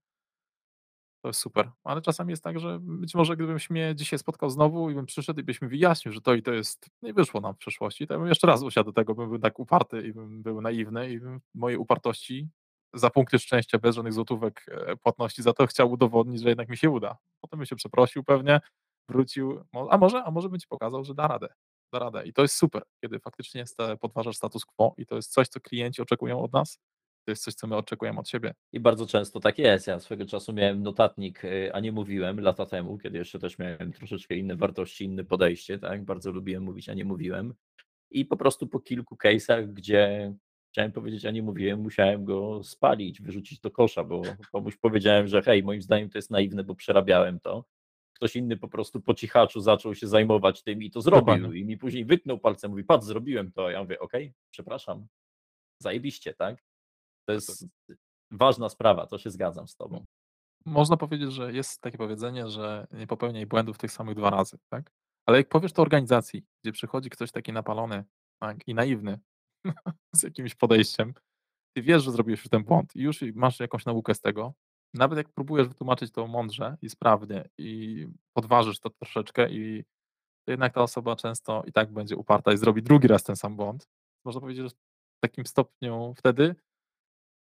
to jest super. Ale czasami jest tak, że być może gdybyś mnie dzisiaj spotkał znowu i bym przyszedł i byś mi wyjaśnił, że to i to jest no i wyszło nam w przeszłości, to ja bym jeszcze raz usiadł do tego, bym był tak uparty i bym był naiwny i bym mojej upartości za punkty szczęścia bez żadnych złotówek, e, płatności za to chciał udowodnić, że jednak mi się uda. Potem bym się przeprosił pewnie, wrócił, a może a może bym ci pokazał, że da radę, da radę. I to jest super, kiedy faktycznie podważasz status quo i to jest coś, co klienci oczekują od nas, to jest coś, co my oczekujemy od siebie. I bardzo często tak jest. Ja swego czasu miałem notatnik, y, a nie mówiłem lata temu, kiedy jeszcze też miałem troszeczkę inne wartości, inne podejście, tak. Bardzo lubiłem mówić, a nie mówiłem. I po prostu po kilku case'ach, gdzie chciałem powiedzieć, a nie mówiłem, musiałem go spalić, wyrzucić do kosza, bo komuś powiedziałem, że hej, moim zdaniem to jest naiwne, bo przerabiałem to. Ktoś inny po prostu po cichaczu zaczął się zajmować tym i to zrobił. I mi później wytknął palcem, mówi: "Patrz, zrobiłem to." Ja mówię: "Okej, przepraszam. Zajebiście." Tak. To to jest ważna sprawa, to się zgadzam z tobą. Można powiedzieć, że jest takie powiedzenie, że nie popełniaj błędów tych samych 2 razy, tak? Ale jak powiesz to organizacji, gdzie przychodzi ktoś taki napalony, tak, i naiwny z jakimś podejściem, ty wiesz, że zrobiłeś już ten błąd i już masz jakąś naukę z tego. Nawet jak próbujesz wytłumaczyć to mądrze i sprawnie i podważysz to troszeczkę i to jednak ta osoba często i tak będzie uparta i zrobi drugi raz ten sam błąd. Można powiedzieć, że w takim stopniu wtedy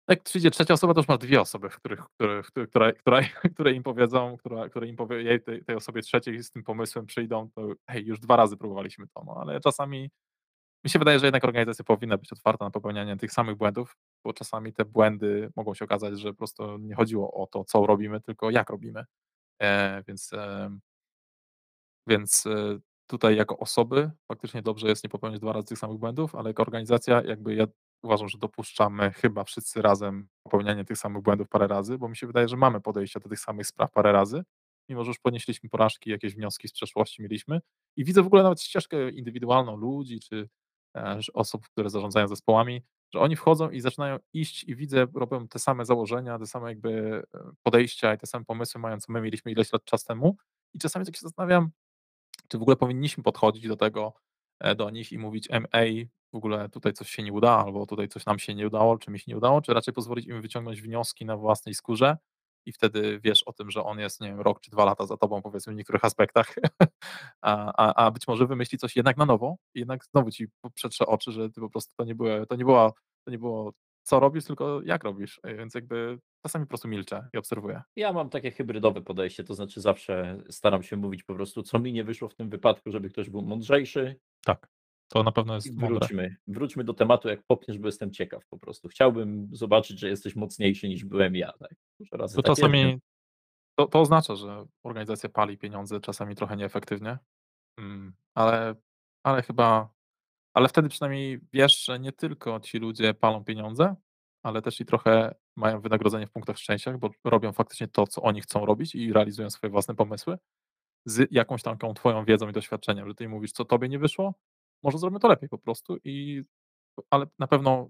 jak przyjdzie trzecia osoba, to już masz 2 osoby, w których które które która które im powiedzą, która które im powie jej tej tej osobie trzeciej z tym pomysłem przyjdą, to hej, już 2 razy próbowaliśmy to, no ale czasami Mi się wydaje, że jednak organizacja powinna być otwarta na popełnianie tych samych błędów, bo czasami te błędy mogą się okazać, że po prostu nie chodziło o to, co robimy, tylko jak robimy. E, więc, e, więc e, tutaj jako osoby faktycznie dobrze jest nie popełniać dwa razy tych samych błędów, ale jako organizacja jakby ja uważam, że dopuszczamy chyba wszyscy razem popełnianie tych samych błędów parę razy, bo mi się wydaje, że mamy podejście do tych samych spraw parę razy, mimo że już ponieśliśmy porażki, jakieś wnioski z przeszłości mieliśmy i widzę w ogóle nawet ścieżkę indywidualną ludzi czy osób, które zarządzają zespołami, że oni wchodzą i zaczynają iść i widzę, robią te same założenia, te same jakby e, podejścia i te same pomysły mają, co my mieliśmy ileś lat czas temu i czasami tak się zastanawiam, czy w ogóle powinniśmy podchodzić do tego, e, do nich i mówić: "Ej, w ogóle tutaj coś się nie uda, albo tutaj coś nam się nie udało, czy mi się nie udało", czy raczej pozwolić im wyciągnąć wnioski na własnej skórze i wtedy wiesz o tym, że on jest, nie wiem, rok czy 2 lata za tobą, powiedzmy, w niektórych aspektach, a a a być może wymyśli coś jednak na nowo i jednak znowu ci przetrze oczy, że ty po prostu to nie były to nie była to nie było co robisz, tylko jak robisz, e, więc jakby czasami po prostu milczę i obserwuję. Ja mam takie hybrydowe podejście, to znaczy zawsze staram się mówić po prostu, co mi nie wyszło w tym wypadku, żeby ktoś był mądrzejszy. Tak, to na pewno I jest mądre. wróćmy, wróćmy do tematu, jak popniesz, bo jestem ciekaw po prostu. Chciałbym zobaczyć, że jesteś mocniejszy niż byłem ja. Tak? Razy To tak jest, czasami to to oznacza, że organizacja pali pieniądze czasami trochę nieefektywnie, mm, ale ale chyba ale wtedy przynajmniej wiesz, że nie tylko ci ludzie palą pieniądze, ale też i trochę mają wynagrodzenie w punktach szczęścia, bo robią faktycznie to, co oni chcą robić i realizują swoje własne pomysły z jakąś taką twoją wiedzą i doświadczeniem, że ty mówisz, co tobie nie wyszło, może zrobimy to lepiej po prostu i ale na pewno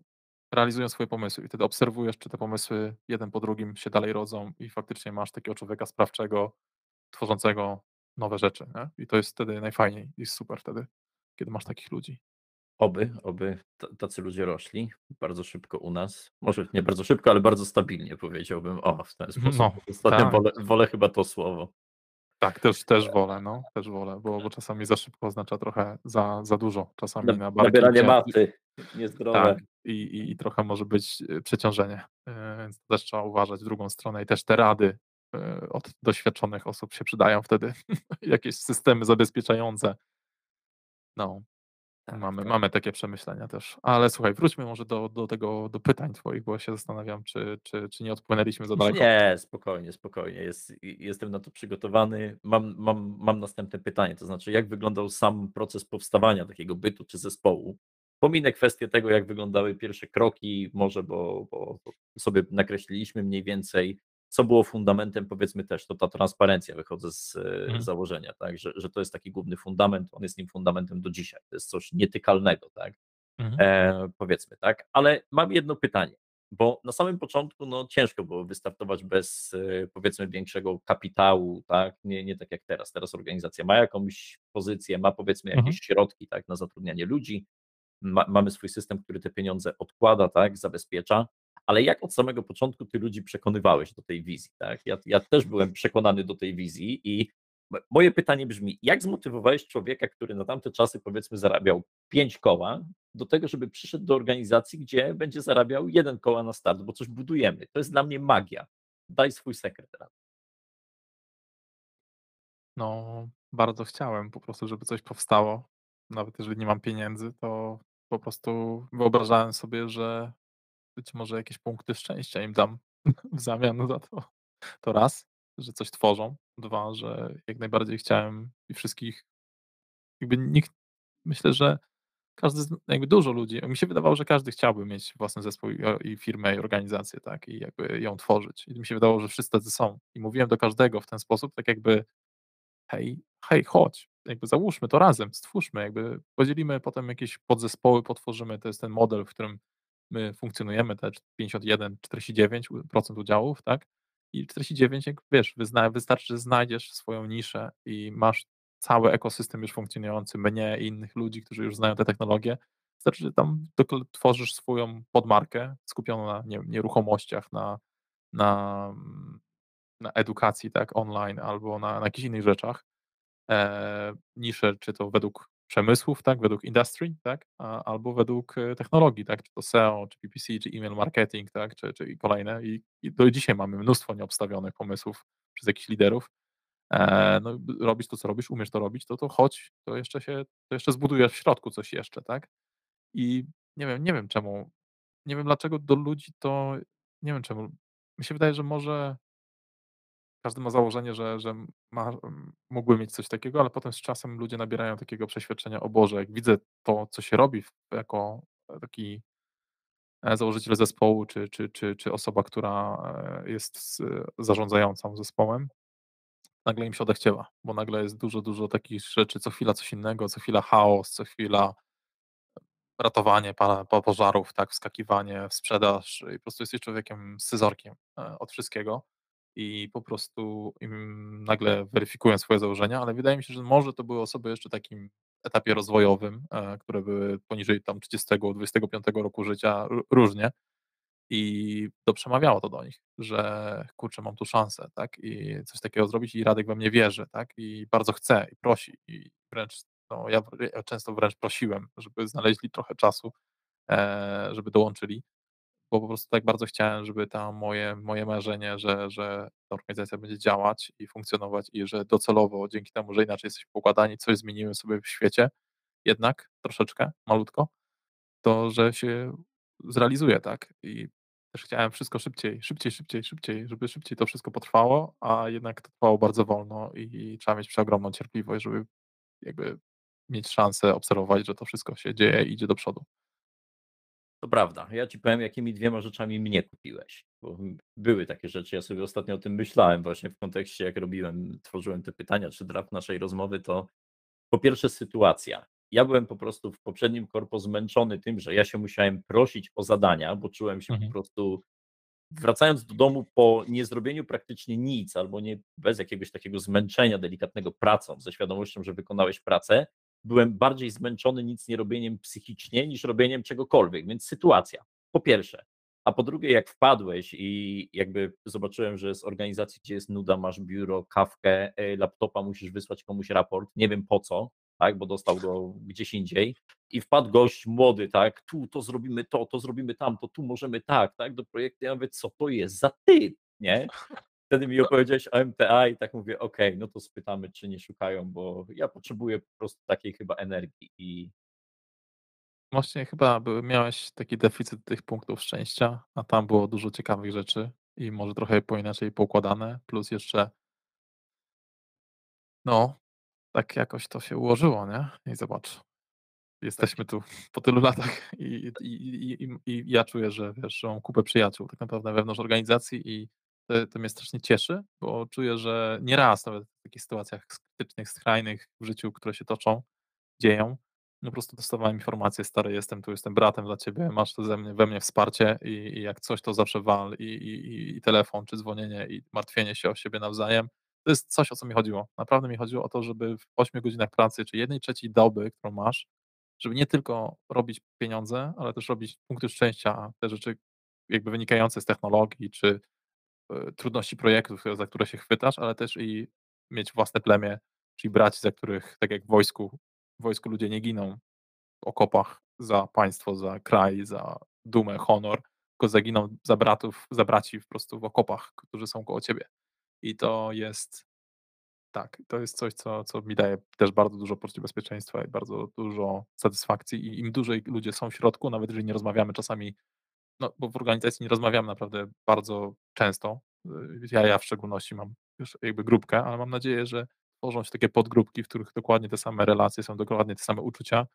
realizują swoje pomysły i wtedy obserwujesz, czy te pomysły jeden po drugim się dalej rodzą i faktycznie masz takiego człowieka sprawczego, tworzącego nowe rzeczy, nie? I to jest wtedy najfajniej i super wtedy, kiedy masz takich ludzi. oby, oby tacy ludzie rośli bardzo szybko u nas. Może nie bardzo szybko, ale bardzo stabilnie powiedziałbym. O, w ten sposób. No, Ostatnio tak. wolę wolę chyba to słowo. Tak, też też wolę, no, też wolę, bo bo czasami za szybko oznacza trochę za za dużo czasami Na na barki nabieranie maty, niezdrowe. Tak, i i i trochę może być, y, przeciążenie, yy, więc też trzeba uważać w drugą stronę i też te rady, od doświadczonych osób się przydają wtedy, jakieś systemy zabezpieczające. No, Tak, mamy tak. mamy takie przemyślenia też. Ale słuchaj, wróćmy może do do tego do pytań twoich, bo się zastanawiam, czy czy czy nie odpłynęliśmy za daleko. Nie, spokojnie, spokojnie. Jest jestem na to przygotowany. Mam mam mam następne pytanie, to znaczy jak wyglądał sam proces powstawania takiego bytu czy zespołu? Pominę kwestię tego, jak wyglądały pierwsze kroki, może bo bo sobie nakreśliliśmy mniej więcej, co było fundamentem, powiedzmy też, to ta transparencja, wychodzę z e, Mhm. założenia, tak, że że to jest taki główny fundament, on jest nim fundamentem do dzisiaj. To jest coś nietykalnego, tak? Mhm. E, powiedzmy, tak? Ale mam jedno pytanie, bo na samym początku, no, ciężko było wystartować bez, e, powiedzmy, większego kapitału, tak? Nie nie tak jak teraz. Teraz organizacja ma jakąś pozycję, ma, powiedzmy, Mhm. jakieś środki, tak, na zatrudnianie ludzi. Ma mamy swój system, który te pieniądze odkłada, tak, zabezpiecza, ale jak od samego początku ty ludzi przekonywałeś do tej wizji, tak? Ja ja też byłem przekonany do tej wizji i moje pytanie brzmi: jak zmotywowałeś człowieka, który na tamte czasy, powiedzmy, zarabiał 5 koła, do tego, żeby przyszedł do organizacji, gdzie będzie zarabiał 1 koła na start, bo coś budujemy. To jest dla mnie magia. Daj swój sekret. No, bardzo chciałem po prostu, żeby coś powstało. Nawet jeżeli nie mam pieniędzy, to po prostu wyobrażałem sobie, że być może jakieś punkty szczęścia im dam w zamian za to. To raz, że coś tworzą. Dwa, że jak najbardziej chciałem i wszystkich jakby nikt myślę, że każdy jakby dużo ludzi mi się wydawało, że każdy chciałby mieć własny zespół i firmę, i organizację, tak, i jakby ją tworzyć. I mi się wydawało, że wszyscy tacy są. I mówiłem do każdego w ten sposób, tak jakby Hej, hej, chodź, jakby załóżmy to razem, stwórzmy, jakby podzielimy potem jakieś podzespoły, potworzymy, to jest ten model, w którym my funkcjonujemy, te 51, 49% udziałów, tak? I 49, jak wiesz, wyzna, wystarczy, że znajdziesz swoją niszę i masz cały ekosystem już funkcjonujący, mnie i innych ludzi, którzy już znają te technologie. Wystarczy, że tam tworzysz swoją podmarkę skupioną na nie, nieruchomościach, na, na, na edukacji, tak, online albo na, na jakichś innych rzeczach e, nisze, czy to według przemysłów, tak, według industry, tak, a, albo według e, technologii, tak, czy to SEO, czy PPC, czy email marketing, tak, czy, czy kolejne. I, I do dzisiaj mamy mnóstwo nieobstawionych pomysłów przez jakichś liderów. E, no, robisz to, co robisz, umiesz to robić, to to chodź, to jeszcze się, to jeszcze zbudujesz w środku coś jeszcze, tak? I nie wiem nie wiem czemu, nie wiem dlaczego do ludzi to nie wiem czemu. Mi się wydaje, że może każdy ma założenie, że że ma mógłby mieć coś takiego, ale potem z czasem ludzie nabierają takiego przeświadczenia: "O Boże, jak widzę to, co się robi jako taki" e, "założyciel zespołu czy czy czy czy osoba, która, e, jest zarządzającą zespołem, nagle im się odechciewa, bo nagle jest dużo, dużo takich rzeczy, co chwila coś innego, co chwila chaos, co chwila ratowanie po pożarów, tak, wskakiwanie w sprzedaż i po prostu jesteś człowiekiem scyzorykiem, e, od wszystkiego i po prostu, nagle weryfikują swoje założenia, ale wydaje mi się, że może to były osoby jeszcze takim etapie rozwojowym, e, które były poniżej tam 30, 25 roku życia, ró różnie i to przemawiało to do nich, że kurczę, mam tu szansę, tak, i coś takiego zrobić i Radek we mnie wierzy, tak, i bardzo chce i prosi i wręcz no, ja ja często wręcz prosiłem, żeby znaleźli trochę czasu, e, żeby dołączyli, bo po prostu tak bardzo chciałem, żeby ta moje moje marzenie, że że ta organizacja będzie działać i funkcjonować i że docelowo dzięki temu, że inaczej jesteśmy poukładani, coś zmienimy sobie w świecie jednak troszeczkę, malutko, to że się zrealizuje, tak, i też chciałem wszystko szybciej, szybciej, szybciej, szybciej, żeby szybciej to wszystko potrwało, a jednak to trwało bardzo wolno i trzeba mieć przeogromną cierpliwość, żeby jakby mieć szansę obserwować, że to wszystko się dzieje i idzie do przodu. To prawda. Ja ci powiem, jakimi dwiema rzeczami mnie kupiłeś, bo były takie rzeczy. Ja sobie ostatnio o tym myślałem właśnie w kontekście, jak robiłem, tworzyłem te pytania czy draft naszej rozmowy, to po pierwsze sytuacja. Ja byłem po prostu w poprzednim korpo zmęczony tym, że ja się musiałem prosić o zadania, bo czułem się po Mhm. prostu wracając do domu po niezrobieniu praktycznie nic albo nie bez jakiegoś takiego zmęczenia delikatnego pracą, ze świadomością, że wykonałeś pracę, byłem bardziej zmęczony nic nie robieniem psychicznie niż robieniem czegokolwiek, więc sytuacja, po pierwsze. A po drugie, jak wpadłeś i jakby zobaczyłem, że z organizacji, gdzie jest nuda, masz biuro, kawkę, e, laptopa, musisz wysłać komuś raport, nie wiem po co, tak, bo dostał go gdzieś indziej i wpadł gość młody, tak, tu to zrobimy to, to zrobimy tamto, tu możemy tak, tak, do projektu. Ja mówię, co to jest za typ, nie? Wtedy mi opowiedziałeś o MTA i tak mówię, okej, no to spytamy, czy nie szukają, bo ja potrzebuję po prostu takiej chyba energii i Właśnie chyba miałeś taki deficyt tych punktów szczęścia, a tam było dużo ciekawych rzeczy i może trochę po inaczej poukładane, plus jeszcze no, tak jakoś to się ułożyło, nie? I zobacz, jesteśmy tu po tylu latach i i i i i ja czuję, że wiesz, że mam kupę przyjaciół tak naprawdę wewnątrz organizacji i to to mnie strasznie cieszy, bo czuję, że nieraz nawet w takich sytuacjach krytycznych, skrajnych w życiu, które się toczą, dzieją, no po prostu dostawałem informację: "Stary, jestem tu, jestem bratem dla ciebie, masz ze mnie we mnie wsparcie i i jak coś, to zawsze wal" i i i telefon czy dzwonienie i martwienie się o siebie nawzajem. To jest coś, o co mi chodziło. Naprawdę mi chodziło o to, żeby w 8 godzinach pracy czy 1/3 doby, którą masz, żeby nie tylko robić pieniądze, ale też robić punkty szczęścia, te rzeczy jakby wynikające z technologii czy, trudności projektów, za które się chwytasz, ale też i mieć własne plemię, czyli braci, za których tak jak w wojsku w wojsku ludzie nie giną w okopach za państwo, za kraj, za dumę, honor, tylko zaginą za bratów, za braci po prostu w okopach, którzy są koło ciebie. I to jest tak, to jest coś, co co mi daje też bardzo dużo poczucia bezpieczeństwa i bardzo dużo satysfakcji i im dłużej ludzie są w środku, nawet jeżeli nie rozmawiamy czasami, no bo w organizacji nie rozmawiamy naprawdę bardzo często, y, ja ja w szczególności mam już jakby grupkę, ale mam nadzieję, że tworzą się takie podgrupki, w których dokładnie te same relacje, są dokładnie te same uczucia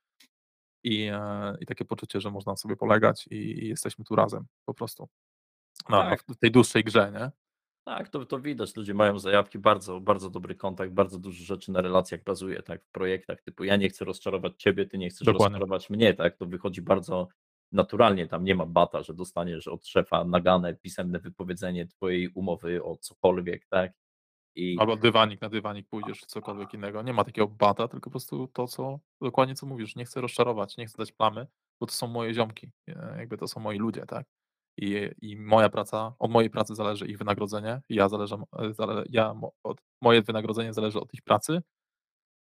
i, e, i takie poczucie, że można na sobie polegać i i jesteśmy tu razem po prostu. Na Tak, w tej dłuższej grze, nie? tak, to to widać, ludzie mają zajawki, bardzo bardzo dobry kontakt, bardzo dużo rzeczy na relacjach bazuje, tak, w projektach typu ja nie chcę rozczarować ciebie, ty nie chcesz Dokładnie. rozczarować mnie, tak, to wychodzi bardzo naturalnie, tam nie ma bata, że dostaniesz od szefa nagane pisemne wypowiedzenie twojej umowy o cokolwiek, tak, i Albo dywanik na dywanik pójdziesz, czy cokolwiek innego. Nie ma takiego bata, tylko po prostu to, co dokładnie co mówisz, nie chcę rozczarować, nie chcę dać plamy, bo to są moje ziomki, jakby to są moi ludzie, tak. I i moja praca od mojej pracy zależy ich wynagrodzenie, ja zależę e, zale ja od moje wynagrodzenie zależy od ich pracy.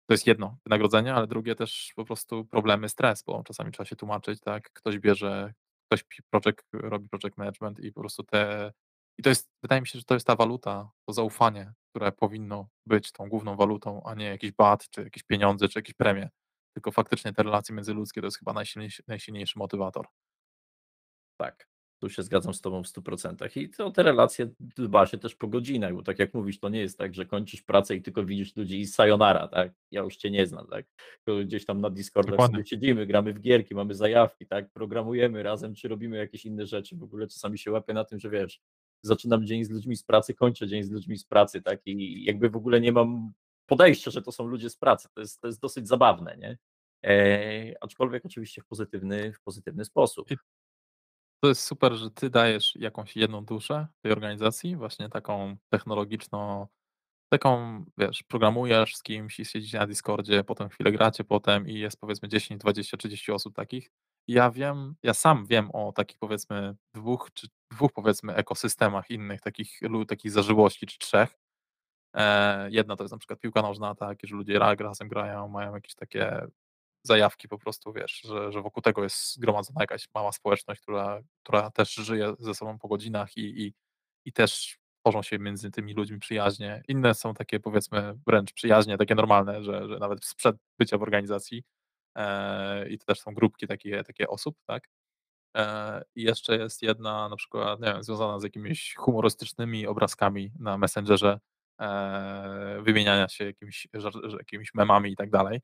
To jest jedno, wynagrodzenie, ale drugie też po prostu problemy, stres, bo czasami trzeba się tłumaczyć, tak, ktoś bierze ktoś project robi project management i po prostu te i to jest wydaje mi się, że to jest ta waluta, to zaufanie, które powinno być tą główną walutą, a nie jakiś bat, czy jakieś pieniądze, czy jakieś premie. tylko faktycznie te relacje międzyludzkie to jest chyba najsilniejszy najsilniejszy motywator. Tak, tu się zgadzam z tobą w 100%. I to te relacje dba się też po godzinach, bo tak jak mówisz, to nie jest tak, że kończysz pracę i tylko widzisz ludzi i sayonara, tak? Ja już cię nie znam, tak? Gdzieś tam na Discordach sobie siedzimy, gramy w gierki, mamy zajawki, tak? Programujemy razem, czy robimy jakieś inne rzeczy. W ogóle czasami się łapię na tym, że wiesz, zaczynam dzień z ludźmi z pracy, kończę dzień z ludźmi z pracy, tak? I jakby w ogóle nie mam podejścia, że to są ludzie z pracy. To jest, to jest dosyć zabawne, nie? Eee, aczkolwiek oczywiście w pozytywny, w pozytywny sposób. I to jest super, że ty dajesz jakąś jedną duszę tej organizacji, właśnie taką technologiczną, taką, wiesz, programujesz z kimś i siedzicie na Discordzie, potem chwilę gracie potem i jest powiedzmy 10, 20, 30 osób takich. Ja wiem, ja sam wiem o takich powiedzmy dwóch czy dwóch powiedzmy ekosystemach innych takich, takich zażyłości czy trzech. E, jedna to jest na przykład piłka nożna, tak, że ludzie ra- razem grają, mają jakieś takie zajawki po prostu, wiesz, że, że wokół tego jest zgromadzona jakaś mała społeczność, która, która też żyje ze sobą po godzinach i, i, i też tworzą się między tymi ludźmi przyjaźnie. Inne są takie powiedzmy wręcz przyjaźnie, takie normalne, że, że nawet sprzed bycia w organizacji e, i to też są grupki takie, takie osób, tak? E, I jeszcze jest jedna na przykład, nie wiem, związana z jakimiś humorystycznymi obrazkami na Messengerze, e, wymieniania się jakimiś, jakimiś memami i tak dalej.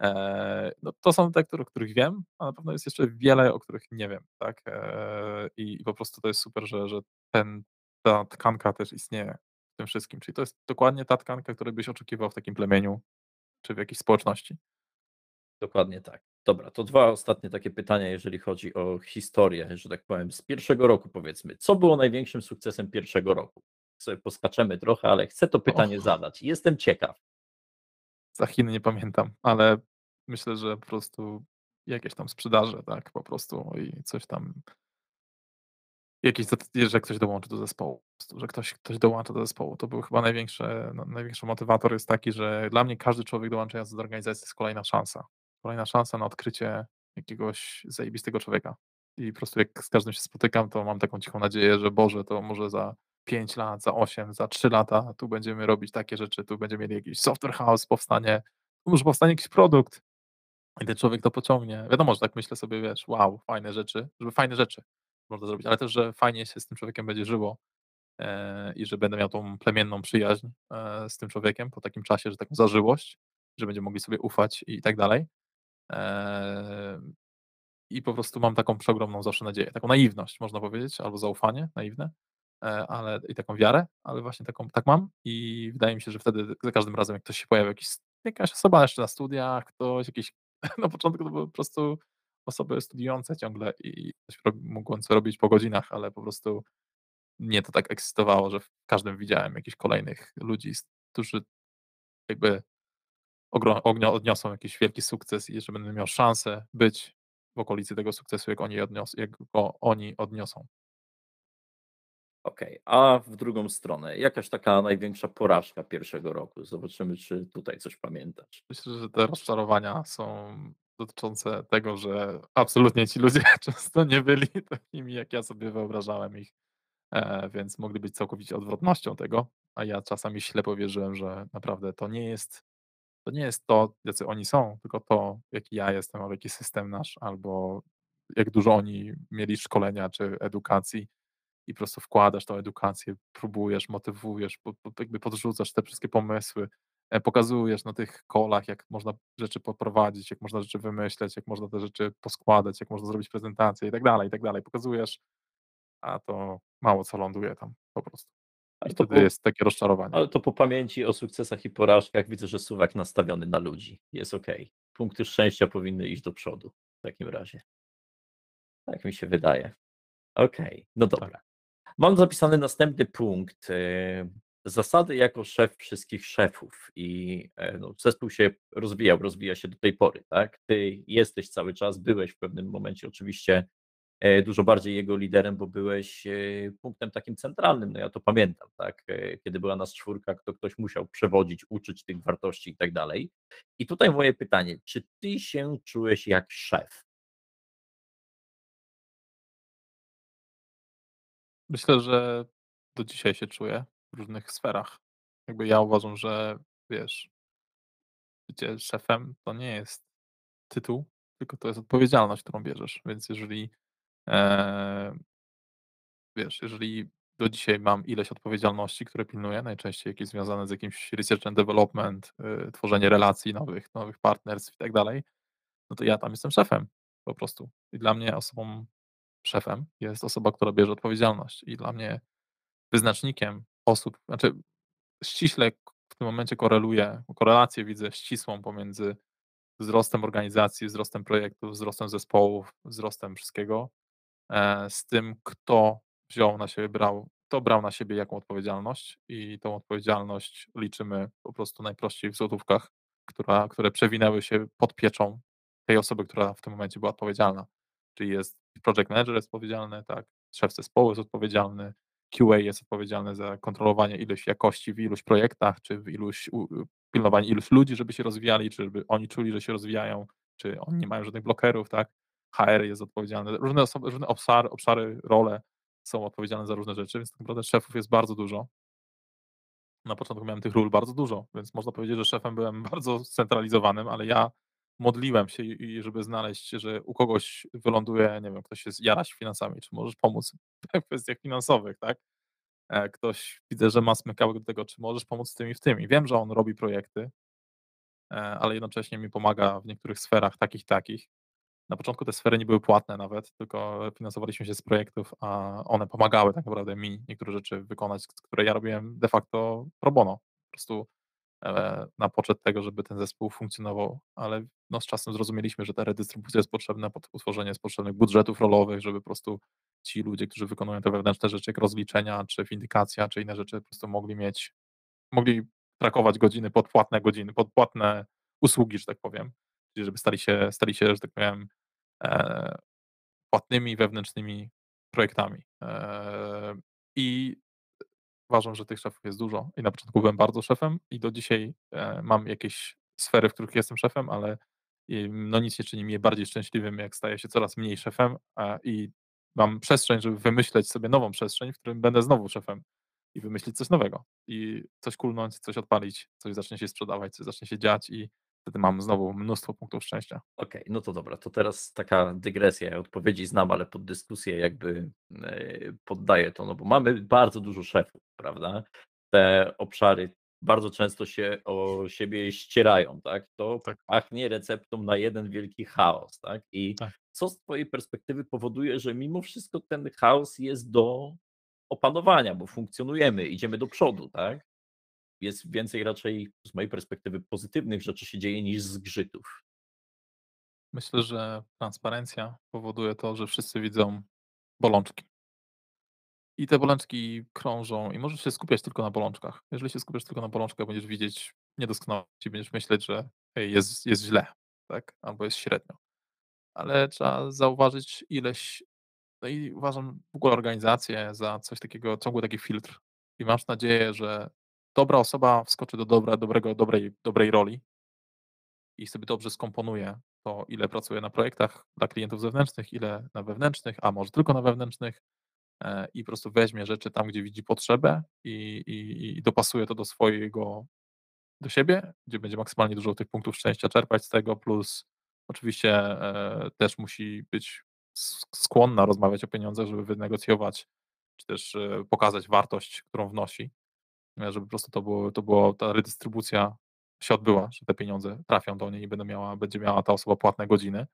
Eee, no to są te, o których wiem, a na pewno jest jeszcze wiele, o których nie wiem, tak? Eee, i, I po prostu to jest super, że, że ten, ta tkanka też istnieje w tym wszystkim. Czyli to jest dokładnie ta tkanka, której byś oczekiwał w takim plemieniu czy w jakiejś społeczności. Dokładnie tak. Dobra, to dwa ostatnie takie pytania, jeżeli chodzi o historię, że tak powiem, z pierwszego roku powiedzmy. Co było największym sukcesem pierwszego roku? Sobie poskaczemy trochę, ale chcę to pytanie Och. zadać. Jestem ciekaw. Za Chiny nie pamiętam, ale myślę, że po prostu jakieś tam sprzedaże, tak? Po prostu i coś tam Jakiś zat że ktoś dołączy do zespołu, że ktoś ktoś dołącza do zespołu. To był chyba największe no, największy motywator jest taki, że dla mnie każdy człowiek dołączający do organizacji jest kolejna szansa. Kolejna szansa na odkrycie jakiegoś zajebistego człowieka. I po prostu jak z każdym się spotykam, to mam taką cichą nadzieję, że Boże, to może za 5 lat, za 8, za 3 lata tu będziemy robić takie rzeczy, tu będziemy mieli jakiś software house, powstanie, może powstanie jakiś produkt ten człowiek to pociągnie. Wiadomo, że tak myślę sobie, wiesz, wow, fajne rzeczy, żeby fajne rzeczy można zrobić, ale też, że fajnie się z tym człowiekiem będzie żyło e, i że będę miał tą plemienną przyjaźń e, z tym człowiekiem po takim czasie, że taką zażyłość, że będziemy mogli sobie ufać i tak dalej. E, I po prostu mam taką przeogromną zawsze nadzieję, taką naiwność, można powiedzieć, albo zaufanie naiwne, e, ale i taką wiarę, ale właśnie taką, tak mam i wydaje mi się, że wtedy za każdym razem, jak ktoś się pojawia, jakiś, jakaś osoba jeszcze na studiach, ktoś jakiś, na początku to były po prostu osoby studiujące ciągle i coś mogące robić po godzinach, ale po prostu mnie to tak ekscytowało, że w każdym widziałem jakichś kolejnych ludzi, którzy jakby odniosą jakiś wielki sukces i że będę miał szansę być w okolicy tego sukcesu, jak oni, odnios- jak go oni odniosą. Okej, a w drugą stronę, jakaś taka największa porażka pierwszego roku? Zobaczymy, czy tutaj coś pamiętasz. Myślę, że te rozczarowania są dotyczące tego, że absolutnie ci ludzie często nie byli takimi, jak ja sobie wyobrażałem ich, e, więc mogli być całkowicie odwrotnością tego, a ja czasami ślepo wierzyłem, że naprawdę to nie jest to, nie jest to jacy oni są, tylko to, jaki ja jestem, albo jaki system nasz, albo jak dużo oni mieli szkolenia czy edukacji i po prostu wkładasz tą edukację, próbujesz, motywujesz, po, po, jakby podrzucasz te wszystkie pomysły, e, pokazujesz na tych kolach, jak można rzeczy poprowadzić, jak można rzeczy wymyśleć, jak można te rzeczy poskładać, jak można zrobić prezentację i tak dalej, i tak dalej. Pokazujesz, a to mało co ląduje tam po prostu. I wtedy po, jest takie rozczarowanie. ale to po pamięci o sukcesach i porażkach widzę, że suwak nastawiony na ludzi. Jest ok. Punkty szczęścia powinny iść do przodu w takim razie. Tak mi się wydaje. Okej, no Tak. dobra. Mam zapisany następny punkt. e, Zasady jako szef wszystkich szefów i e, no, zespół się rozwijał, rozwija się do tej pory, tak? Ty jesteś cały czas, byłeś w pewnym momencie oczywiście e, dużo bardziej jego liderem, bo byłeś e, punktem takim centralnym, no ja to pamiętam, tak? Kiedy była nas czwórka, to ktoś musiał przewodzić, uczyć tych wartości i tak dalej. I tutaj moje pytanie, czy ty się czułeś jak szef? Myślę, że do dzisiaj się czuję w różnych sferach. Jakby ja uważam, że wiesz, bycie szefem to nie jest tytuł, tylko to jest odpowiedzialność, którą bierzesz. Więc jeżeli, eee wiesz, jeżeli do dzisiaj mam ileś odpowiedzialności, które pilnuję, najczęściej jakieś związane z jakimś research and development, yy, tworzenie relacji nowych, nowych partnerstw i tak dalej, no to ja tam jestem szefem po prostu. I dla mnie osobą szefem jest osoba, która bierze odpowiedzialność. I dla mnie wyznacznikiem osób, znaczy ściśle w tym momencie koreluję, korelację widzę ścisłą pomiędzy wzrostem organizacji, wzrostem projektów, wzrostem zespołów, wzrostem wszystkiego, e, z tym, kto wziął na siebie, brał, kto brał na siebie jaką odpowiedzialność i tą odpowiedzialność liczymy po prostu najprościej w złotówkach, która, które przewinęły się pod pieczą tej osoby, która w tym momencie była odpowiedzialna. Czyli jest project manager jest odpowiedzialny, tak, szef zespołu jest odpowiedzialny, QA jest odpowiedzialny za kontrolowanie ilość jakości w iluś projektach, czy w iluś, pilnowanie iluś ludzi, żeby się rozwijali, czy żeby oni czuli, że się rozwijają, czy oni nie mają żadnych blokerów, tak. HR jest odpowiedzialny, różne osoby, różne obszary, obszary, role są odpowiedzialne za różne rzeczy, więc tak naprawdę szefów jest bardzo dużo. Na początku miałem tych ról bardzo dużo, więc można powiedzieć, że szefem byłem bardzo scentralizowanym, ale ja modliłem się i żeby znaleźć, że u kogoś wyląduje, nie wiem, ktoś jest jaraś finansami, czy możesz pomóc w kwestiach finansowych, tak? E, ktoś widzę, że ma smykałek do tego, czy możesz pomóc z tym i w tym. I wiem, że on robi projekty, e, ale jednocześnie mi pomaga w niektórych sferach takich, takich. Na początku te sfery nie były płatne nawet, tylko finansowaliśmy się z projektów, a one pomagały tak naprawdę mi niektóre rzeczy wykonać, które ja robiłem de facto pro bono. Po prostu na poczet tego, żeby ten zespół funkcjonował, ale no z czasem zrozumieliśmy, że ta redystrybucja jest potrzebna pod utworzenie potrzebnych budżetów rolowych, żeby po prostu ci ludzie, którzy wykonują te wewnętrzne rzeczy, jak rozliczenia, czy windykacja, czy inne rzeczy, po prostu mogli mieć, mogli trakować godziny pod płatne godziny, pod płatne usługi, że tak powiem, czyli żeby stali się, stali się, że tak powiem, e, płatnymi wewnętrznymi projektami. E, I uważam, że tych szefów jest dużo. I na początku byłem bardzo szefem i do dzisiaj e, mam jakieś sfery, w których jestem szefem, ale no nic nie czyni mnie bardziej szczęśliwym, jak staję się coraz mniej szefem i mam przestrzeń, żeby wymyśleć sobie nową przestrzeń, w którym będę znowu szefem i wymyślić coś nowego i coś kulnąć, coś odpalić, coś zacznie się sprzedawać, coś zacznie się dziać i wtedy mam znowu mnóstwo punktów szczęścia. Okej, okay, no to dobra, to teraz taka dygresja, ja odpowiedzi znam, ale pod dyskusję jakby e, poddaję to, no bo mamy bardzo dużo szefów, prawda? Te obszary bardzo często się o siebie ścierają, tak? To tak. pachnie receptą na jeden wielki chaos, tak? I tak. co z twojej perspektywy powoduje, że mimo wszystko ten chaos jest do opanowania, bo funkcjonujemy, idziemy do przodu, tak? jest więcej raczej z mojej perspektywy pozytywnych rzeczy się dzieje niż zgrzytów. Myślę, że transparencja powoduje to, że wszyscy widzą bolączki. I te bolączki krążą i możesz się skupiać tylko na bolączkach. Jeżeli się skupiasz tylko na bolączkach, będziesz widzieć niedoskonałości, będziesz myśleć, że jest, jest źle, tak? Albo jest średnio. Ale trzeba zauważyć ileś, no i uważam w ogóle organizację za coś takiego, ciągły taki filtr. I masz nadzieję, że dobra osoba wskoczy do dobra, dobrego, dobrej, dobrej roli i sobie dobrze skomponuje to, ile pracuje na projektach dla klientów zewnętrznych, ile na wewnętrznych, a może tylko na wewnętrznych i po prostu weźmie rzeczy tam, gdzie widzi potrzebę i, i, i dopasuje to do swojego, do siebie, gdzie będzie maksymalnie dużo tych punktów szczęścia czerpać z tego, plus oczywiście e, też musi być skłonna rozmawiać o pieniądzach, żeby wynegocjować, czy też e, pokazać wartość, którą wnosi żeby po prostu to było, to było ta redystrybucja się odbyła, że te pieniądze trafią do niej i będą miała, będzie miała ta osoba płatne godziny.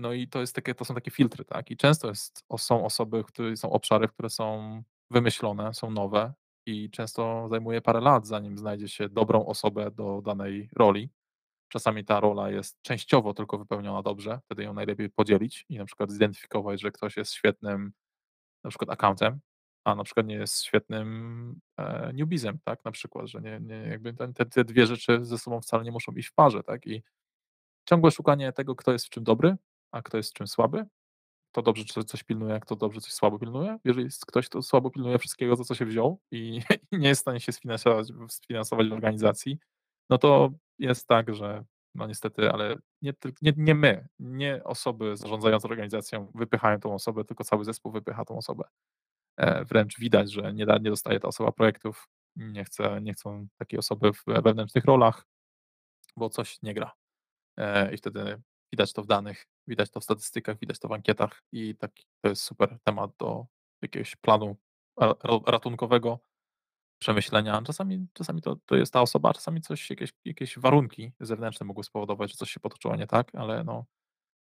No i to, jest takie, to są takie filtry, tak? I często jest, są osoby, które są obszary, które są wymyślone, są nowe i często zajmuje parę lat, zanim znajdzie się dobrą osobę do danej roli. Czasami ta rola jest częściowo tylko wypełniona dobrze, wtedy ją najlepiej podzielić i na przykład zidentyfikować, że ktoś jest świetnym na przykład accountem, a na przykład nie jest świetnym e, newbizem, tak, na przykład, że nie, nie jakby te, te dwie rzeczy ze sobą wcale nie muszą iść w parze, tak, i ciągłe szukanie tego, kto jest w czym dobry, a kto jest czym słaby, kto dobrze coś pilnuje, kto dobrze coś słabo pilnuje. Jeżeli jest ktoś, kto słabo pilnuje wszystkiego, za co się wziął i, i nie jest w stanie się sfinansować, sfinansować organizacji, no to jest tak, że no niestety, ale nie, nie, nie my, nie osoby zarządzające organizacją wypychają tą osobę, tylko cały zespół wypycha tą osobę. E, wręcz widać, że nie, da, nie dostaje ta osoba projektów, nie, chce, nie chcą takiej osoby w wewnętrznych rolach, bo coś nie gra. e, i wtedy widać to w danych, widać to w statystykach, widać to w ankietach i taki to jest super temat do jakiegoś planu ratunkowego, przemyślenia. Czasami czasami to to jest ta osoba, czasami coś jakieś jakieś warunki zewnętrzne mogły spowodować, że coś się potoczyło nie tak, ale no,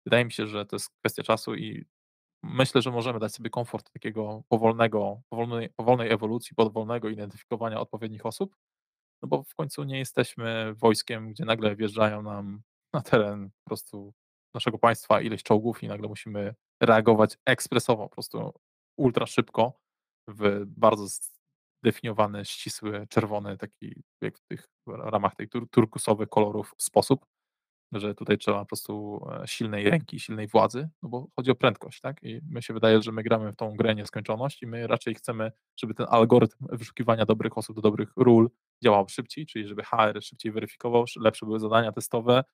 wydaje mi się, że to jest kwestia czasu i myślę, że możemy dać sobie komfort takiego powolnego powolnej powolnej ewolucji, powolnego identyfikowania odpowiednich osób, no bo w końcu nie jesteśmy wojskiem, gdzie nagle wjeżdżają nam na teren po prostu naszego państwa ileś czołgów i nagle musimy reagować ekspresowo, po prostu ultra szybko w bardzo zdefiniowany, ścisły, czerwony, taki jak w tych ramach tych tur turkusowych kolorów sposób, że tutaj trzeba po prostu, e, silnej ręki, silnej władzy, no bo chodzi o prędkość, tak? I my się wydaje, że my gramy w tą grę nieskończoność i my raczej chcemy, żeby ten algorytm wyszukiwania dobrych osób do dobrych ról działał szybciej, czyli żeby HR szybciej weryfikował, lepsze były zadania testowe,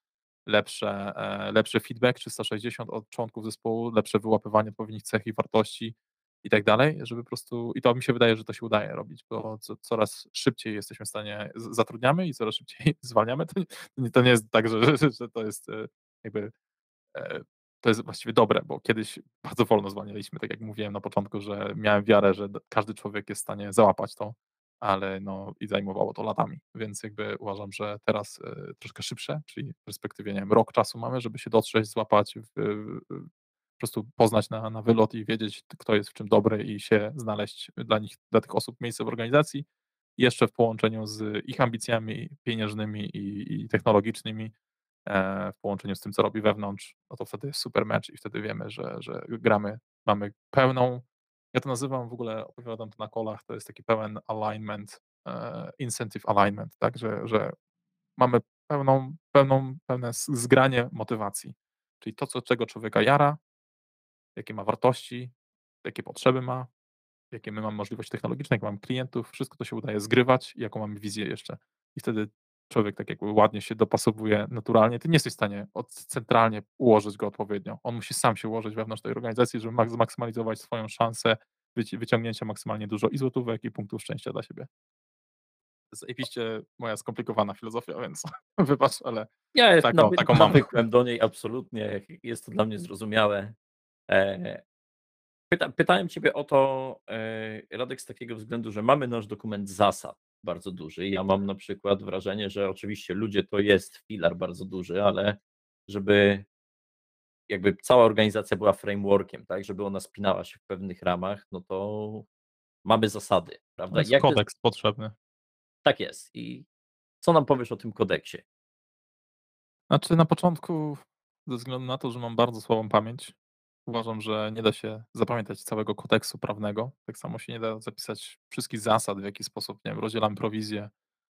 lepsze, e, lepszy feedback 360 od członków zespołu, lepsze wyłapywanie odpowiednich cech i wartości i tak dalej, żeby po prostu i to mi się wydaje, że to się udaje robić, bo co coraz szybciej jesteśmy w stanie zatrudniamy i coraz szybciej zwalniamy. To nie to nie jest tak, że że że to jest, e, jakby, e, to jest właściwie dobre, bo kiedyś bardzo wolno zwalnialiśmy, tak jak mówiłem na początku, że miałem wiarę, że każdy człowiek jest w stanie załapać to, ale no i zajmowało to latami, więc jakby uważam, że teraz, e, troszkę szybsze, czyli w perspektywie, nie wiem, rok czasu mamy, żeby się dotrzeć, złapać, w w po prostu poznać na na wylot i wiedzieć, kto jest w czym dobry i się znaleźć dla nich dla tych osób miejsce w organizacji. Jeszcze w połączeniu z ich ambicjami pieniężnymi i i technologicznymi, e, w połączeniu z tym, co robi wewnątrz, no to wtedy jest super mecz i wtedy wiemy, że że gramy, mamy pełną ja to nazywam w ogóle, opowiadam to na callach, to jest taki pełen alignment, e, incentive alignment, tak, że że mamy pełną pełną pełne zgranie motywacji, czyli to, co czego człowieka jara, jakie ma wartości, jakie potrzeby ma, jakie my mamy możliwości technologiczne, jakie mamy klientów, wszystko to się udaje zgrywać i jaką mamy wizję jeszcze. I wtedy człowiek tak jakby ładnie się dopasowuje naturalnie. Ty nie jesteś w stanie od centralnie ułożyć go odpowiednio. On musi sam się ułożyć wewnątrz tej organizacji, żeby mak zmaksymalizować swoją szansę wyci wyciągnięcia maksymalnie dużo i złotówek, i punktów szczęścia dla siebie. Zajebiście moja skomplikowana filozofia, więc wybacz, ale Ja taką nawy taką mam. nawykłem do niej absolutnie, jest to dla mnie zrozumiałe. E, pyta pytałem ciebie o to, e, Radek, z takiego względu, że mamy nasz dokument zasad bardzo duży. Ja mam na przykład wrażenie, że oczywiście ludzie to jest filar bardzo duży, ale żeby jakby cała organizacja była frameworkiem, tak, żeby ona spinała się w pewnych ramach, no to mamy zasady, To prawda? jest Jak to jest kodeks potrzebny. Tak jest. I co nam powiesz o tym kodeksie? Znaczy na początku, ze względu na to, że mam bardzo słabą pamięć, uważam, że nie da się zapamiętać całego kodeksu prawnego. Tak samo się nie da zapisać wszystkich zasad, w jaki sposób, nie wiem, rozdzielamy prowizję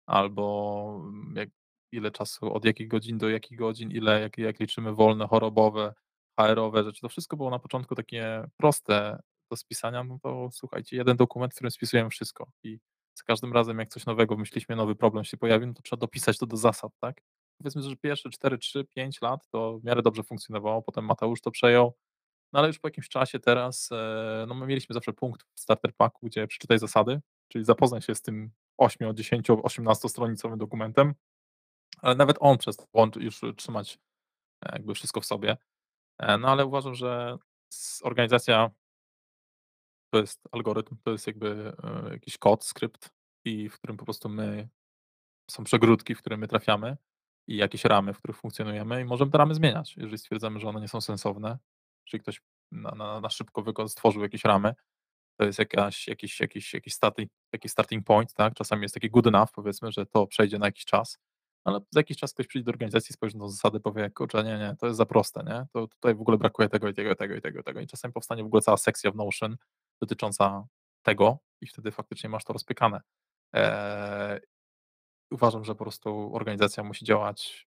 albo, mm, jak ile czasu, od jakich godzin do jakich godzin, ile jak jak liczymy wolne, chorobowe, HR-owe rzeczy. To wszystko było na początku takie proste do spisania, no to słuchajcie, jeden dokument, w którym spisujemy wszystko i za każdym razem, jak coś nowego wymyśliliśmy, nowy problem się pojawił, no to trzeba dopisać to do zasad, tak? Powiedzmy, że pierwsze 4, 3, 5 lat to w miarę dobrze funkcjonowało, potem Mateusz to przejął, no ale już po jakimś czasie teraz, e, no my mieliśmy zawsze punkt w starter packu, gdzie przeczytaj zasady, czyli zapoznaj się z tym 8, 10, 18-stronicowym dokumentem, ale nawet on przestał już trzymać e, jakby wszystko w sobie. E, no ale uważam, że organizacja to jest algorytm, to jest jakby, jakiś kod, skrypt i w którym po prostu my są przegródki, w które my trafiamy i jakieś ramy, w których funkcjonujemy i możemy te ramy zmieniać, jeżeli stwierdzamy, że one nie są sensowne, czyli ktoś na na na szybko stworzył jakieś ramy, to jest jakaś jakiś jakiś jakiś starting taki starting point, tak? Czasami jest taki good enough, powiedzmy, że to przejdzie na jakiś czas, ale za jakiś czas ktoś przyjdzie do organizacji, spojrzy na zasady, powie: "Kurczę, nie, nie, to jest za proste, nie? To tutaj w ogóle brakuje tego i tego, i tego, i tego, i tego." I czasami powstanie w ogóle cała sekcja w Notion dotycząca tego i wtedy faktycznie masz to rozpykane. Eee, uważam, że po prostu organizacja musi działać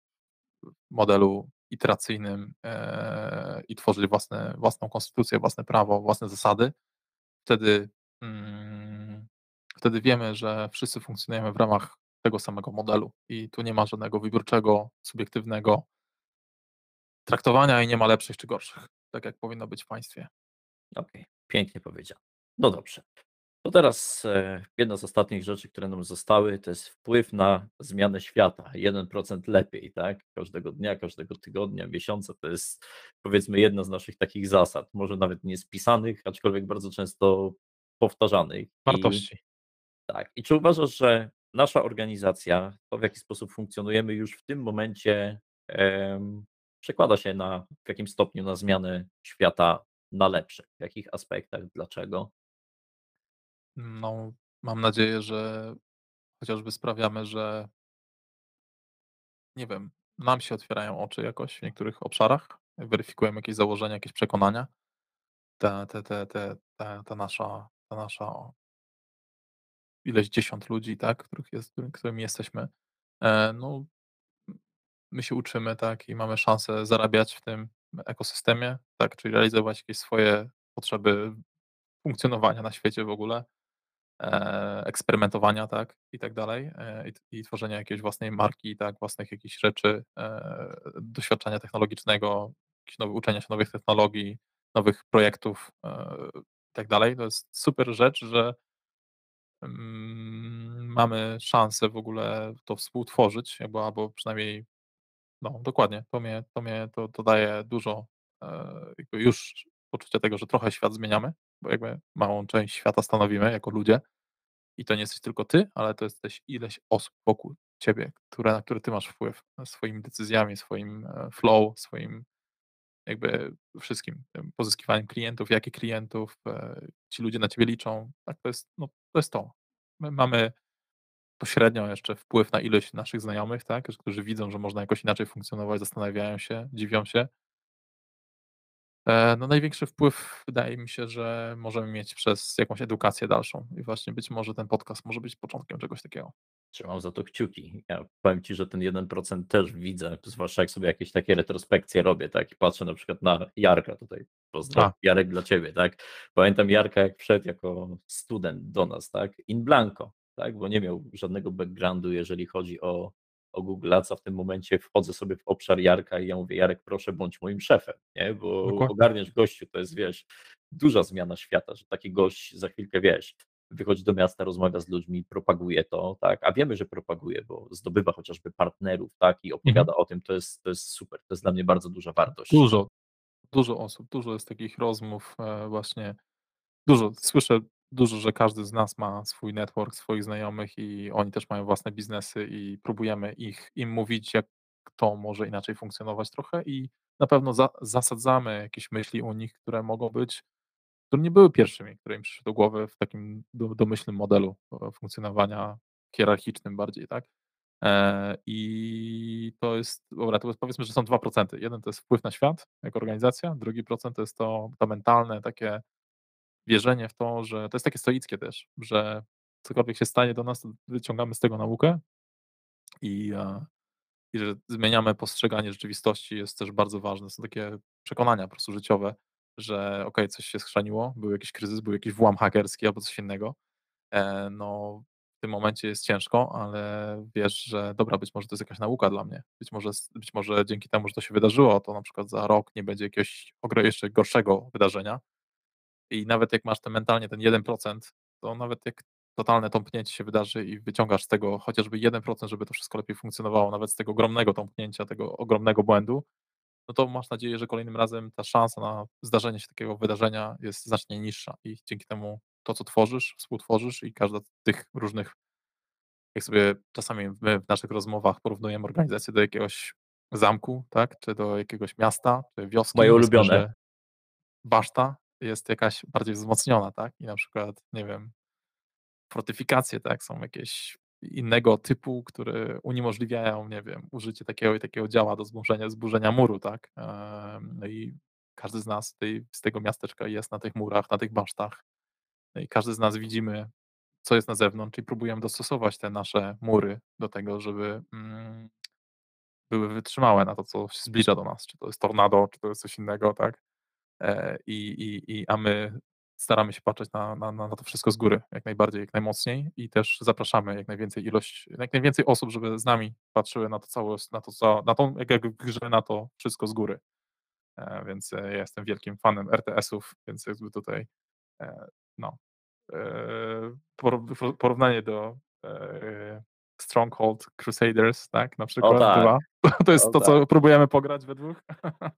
w modelu iteracyjnym, eee, i tworzyć własne własną konstytucję, własne prawo, własne zasady. Wtedy, mm, wtedy wiemy, że wszyscy funkcjonujemy w ramach tego samego modelu i tu nie ma żadnego wybiórczego, subiektywnego traktowania i nie ma lepszych czy gorszych, tak jak powinno być w państwie. Okej, pięknie powiedziane. No dobrze. To teraz e, jedna z ostatnich rzeczy, które nam zostały, to jest wpływ na zmianę świata. 1% lepiej, tak? Każdego dnia, każdego tygodnia, miesiąca. To jest powiedzmy jedna z naszych takich zasad. Może nawet nie spisanych, aczkolwiek bardzo często powtarzanych. I Wartości. tak. I czy uważasz, że nasza organizacja, to w jaki sposób funkcjonujemy już w tym momencie, em, przekłada się na w jakim stopniu na zmianę świata na lepsze? W jakich aspektach? Dlaczego? No, mam nadzieję, że chociażby sprawiamy, że nie wiem, nam się otwierają oczy jakoś w niektórych obszarach, weryfikujemy jakieś założenia, jakieś przekonania. Te te te te te ta nasza ta nasza ileś dziesiąt ludzi, tak, których jest którymi jesteśmy, e, no, my się uczymy, tak, i mamy szansę zarabiać w tym ekosystemie, tak, czyli realizować jakieś swoje potrzeby funkcjonowania na świecie w ogóle. E, eksperymentowania, tak, i tak dalej, e, i tworzenia jakiejś własnej marki, tak, własnych jakichś rzeczy, e, doświadczenia technologicznego, uczenia się nowych technologii, nowych projektów, i tak dalej. To jest super rzecz, że mm, mamy szansę w ogóle to współtworzyć, jakby albo przynajmniej no, dokładnie, to mnie to mnie to to daje dużo, już poczucia tego, że trochę świat zmieniamy, bo jakby małą część świata stanowimy jako ludzie. I to nie jesteś tylko ty, ale to jesteś ileś osób wokół ciebie, które na które ty masz wpływ e, swoimi decyzjami, swoim, e, flow, swoim jakby wszystkim, tym pozyskiwaniem klientów, jakich klientów, e, ci ludzie na ciebie liczą. Tak, to jest, no, to jest to. My mamy pośrednio jeszcze wpływ na ilość naszych znajomych, tak, którzy widzą, że można jakoś inaczej funkcjonować, zastanawiają się, dziwią się. E, no największy wpływ wydaje mi się, że możemy mieć przez jakąś edukację dalszą i właśnie być może ten podcast może być początkiem czegoś takiego. Trzymam za to kciuki. Ja powiem ci, że ten 1% też widzę, zwłaszcza jak sobie jakieś takie retrospekcje robię, tak, i patrzę na przykład na Jarka tutaj, pozdro, A, Jarek dla ciebie, tak. Pamiętam Jarka, jak wszedł jako student do nas, tak, in blanco, tak, bo nie miał żadnego backgroundu, jeżeli chodzi o, o Google Ads, a w tym momencie wchodzę sobie w obszar Jarka i ja mówię, Jarek, proszę, bądź moim szefem, nie, bo dokładnie. ogarniesz gościu, to jest, wiesz, duża zmiana świata, że taki gość za chwilkę, wiesz, wychodzi do miasta, rozmawia z ludźmi, propaguje to, tak, a wiemy, że propaguje, bo zdobywa chociażby partnerów, tak, i Mhm. opowiada o tym, to jest, to jest super, to jest dla mnie bardzo duża wartość. Dużo, dużo osób, dużo jest takich rozmów, e, właśnie dużo słyszę dużo, że każdy z nas ma swój network, swoich znajomych i oni też mają własne biznesy i próbujemy ich im mówić, jak to może inaczej funkcjonować trochę i na pewno za zasadzamy jakieś myśli u nich, które mogą być które nie były pierwszymi, które im przyszły do głowy w takim do domyślnym modelu, e, funkcjonowania hierarchicznym bardziej, tak? Eee, I to jest dobra, to powiedzmy, że są 2%. Jeden to jest wpływ na świat jako organizacja, drugi procent to jest to to mentalne takie wierzenie w to, że to jest takie stoickie też, że cokolwiek się stanie do nas, to wyciągamy z tego naukę i, e, i że zmieniamy postrzeganie rzeczywistości jest też bardzo ważne. Są takie przekonania po prostu życiowe, że okej, coś się schrzaniło, był jakiś kryzys, był jakiś włam hakerski albo coś innego, E, no, w tym momencie jest ciężko, ale wiesz, że dobra, być może to jest jakaś nauka dla mnie. Być może, być może dzięki temu, że to się wydarzyło, to na przykład za rok nie będzie jakiegoś jeszcze gorszego wydarzenia. I nawet jak masz ten mentalnie ten 1%, to nawet jak totalne tąpnięcie się wydarzy i wyciągasz z tego chociażby 1%, żeby to wszystko lepiej funkcjonowało, nawet z tego ogromnego tąpnięcia, tego ogromnego błędu, no to masz nadzieję, że kolejnym razem ta szansa na zdarzenie się takiego wydarzenia jest znacznie niższa i dzięki temu to, co tworzysz, współtworzysz i każda z tych różnych jak sobie czasami my w naszych rozmowach porównujemy organizację do jakiegoś zamku, tak, czy do jakiegoś miasta, czy Moje wioski, myślę, ulubione. baszta jest jakaś bardziej wzmocniona, tak, i na przykład, nie wiem, fortyfikacje, tak, są jakieś innego typu, które uniemożliwiają, nie wiem, użycie takiego i takiego działa do zburzenia zburzenia muru, tak. No i każdy z nas tej z tego miasteczka jest na tych murach, na tych basztach. No i każdy z nas widzimy, co jest na zewnątrz i próbujemy dostosować te nasze mury do tego, żeby, mm, były wytrzymałe na to, co się zbliża do nas, czy to jest tornado, czy to jest coś innego, tak. E, i i i a my staramy się patrzeć na na na to wszystko z góry, jak najbardziej, jak najmocniej i też zapraszamy jak najwięcej ilość jak najwięcej osób, żeby z nami patrzyły na to całe na to na tą jak jak grze na to wszystko z góry. E, więc, e, ja jestem wielkim fanem RTS-ów, więc jakby tutaj, no. porównanie do Stronghold Crusaders, tak, na przykład O tak, dwa. To jest o to, tak. co próbujemy pograć we dwóch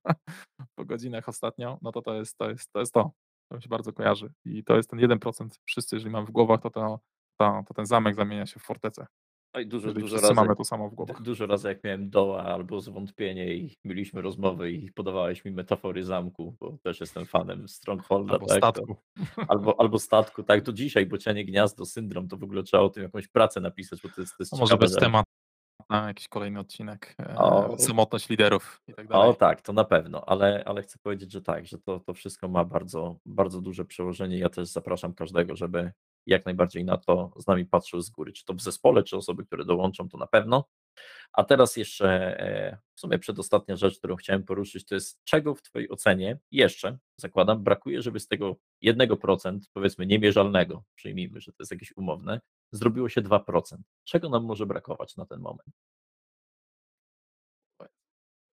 po godzinach ostatnio, no to to jest to. Jest, to, jest to. to mi się bardzo kojarzy. I to jest ten 1%. Wszyscy, jeżeli mamy w głowach, to, to, to, to ten zamek zamienia się w fortecę. Oj, dużo, dużo razy, mamy to samo w głowach. dużo razy jak miałem doła albo zwątpienie i mieliśmy rozmowy i podawałeś mi metafory zamku, bo też jestem fanem Strongholda, Albo tak, to, statku. albo, albo statku, tak, do dzisiaj, bocianie gniazdo, syndrom, to w ogóle trzeba o tym jakąś pracę napisać, bo to jest, to jest To może że- temat na jakiś kolejny odcinek. e, O. Samotność liderów i tak O dalej. tak, to na pewno, ale, ale chcę powiedzieć, że tak, że to, to wszystko ma bardzo, bardzo duże przełożenie. Ja też zapraszam każdego, żeby jak najbardziej na to z nami patrzył z góry, czy to w zespole, czy osoby, które dołączą, to na pewno. A teraz jeszcze e, w sumie przedostatnia rzecz, którą chciałem poruszyć, to jest czego w Twojej ocenie jeszcze, zakładam, brakuje, żeby z tego 1% powiedzmy niemierzalnego, przyjmijmy, że to jest jakieś umowne, zrobiło się 2%. Czego nam może brakować na ten moment?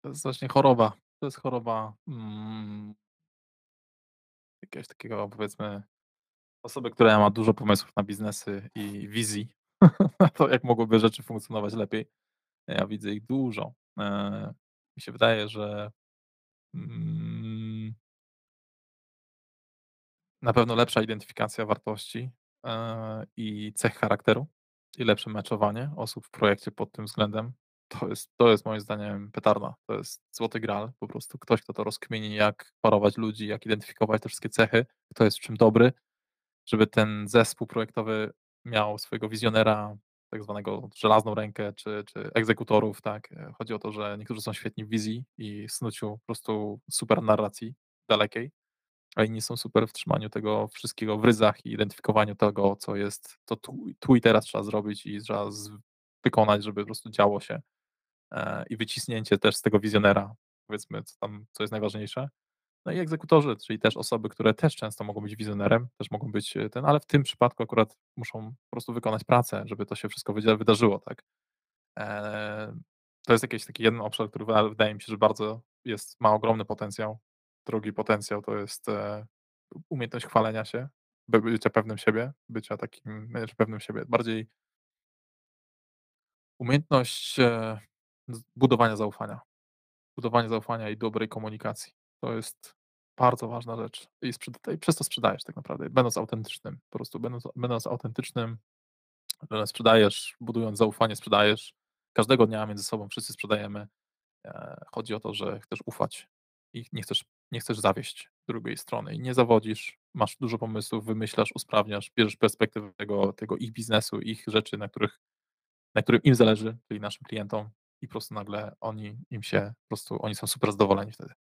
To jest właśnie choroba. To jest choroba mm, jakiegoś takiego, powiedzmy, osoby, która ma dużo pomysłów na biznesy i wizji to, jak mogłyby rzeczy funkcjonować lepiej. Ja widzę ich dużo. E, mi się wydaje, że mm, na pewno lepsza identyfikacja wartości e, i cech charakteru i lepsze meczowanie osób w projekcie pod tym względem. To jest, to jest moim zdaniem petarda. To jest złoty gral. Po prostu ktoś, kto to rozkmieni, jak parować ludzi, jak identyfikować te wszystkie cechy, kto jest w czym dobry, żeby ten zespół projektowy miał swojego wizjonera, tak zwanego żelazną rękę, czy, czy egzekutorów, tak. E, Chodzi o to, że niektórzy są świetni w wizji i snuciu po prostu super narracji dalekiej, a inni są super w trzymaniu tego wszystkiego w ryzach i identyfikowaniu tego, co jest, to tu, tu i teraz trzeba zrobić i trzeba z, wykonać, żeby po prostu działo się e, i wycisnięcie też z tego wizjonera, powiedzmy, co tam, co jest najważniejsze. No i egzekutorzy, czyli też osoby, które też często mogą być wizjonerem, też mogą być e, ten, ale w tym przypadku akurat muszą po prostu wykonać pracę, żeby to się wszystko wyda- wydarzyło, tak. E, To jest jakiś taki jeden obszar, który wyda- wydaje mi się, że bardzo jest, ma ogromny potencjał. Drugi potencjał to jest e, umiejętność chwalenia się, by- bycia pewnym siebie, bycia takim, pewnym siebie, bardziej umiejętność budowania zaufania. Budowanie zaufania i dobrej komunikacji. To jest bardzo ważna rzecz. I, sprzed- i przez to sprzedajesz tak naprawdę, będąc autentycznym. Po prostu będąc, będąc autentycznym, sprzedajesz, budując zaufanie, sprzedajesz. Każdego dnia między sobą wszyscy sprzedajemy. E, Chodzi o to, że chcesz ufać i nie chcesz, nie chcesz zawieść drugiej strony i nie zawodzisz, masz dużo pomysłów, wymyślasz, usprawniasz, bierzesz perspektywę tego, tego ich biznesu, ich rzeczy, na których na którym im zależy, czyli naszym klientom i po prostu nagle oni im się, po prostu oni są super zadowoleni wtedy.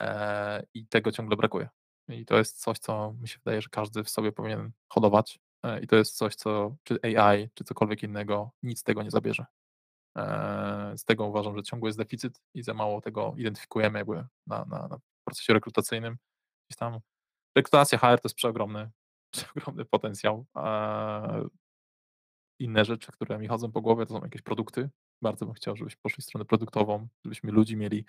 Eee, I tego ciągle brakuje. I to jest coś, co mi się wydaje, że każdy w sobie powinien hodować. Eee, I to jest coś, co czy AI, czy cokolwiek innego, nic tego nie zabierze. Eee, Z tego uważam, że ciągle jest deficyt i za mało tego identyfikujemy jakby na, na, na procesie rekrutacyjnym. Gdzieś tam rekrutacja HR to jest przeogromny, przeogromny potencjał. Inne rzeczy, które mi chodzą po głowie, to są jakieś produkty. Bardzo bym chciał, żebyśmy poszli w stronę produktową, żebyśmy ludzi mieli,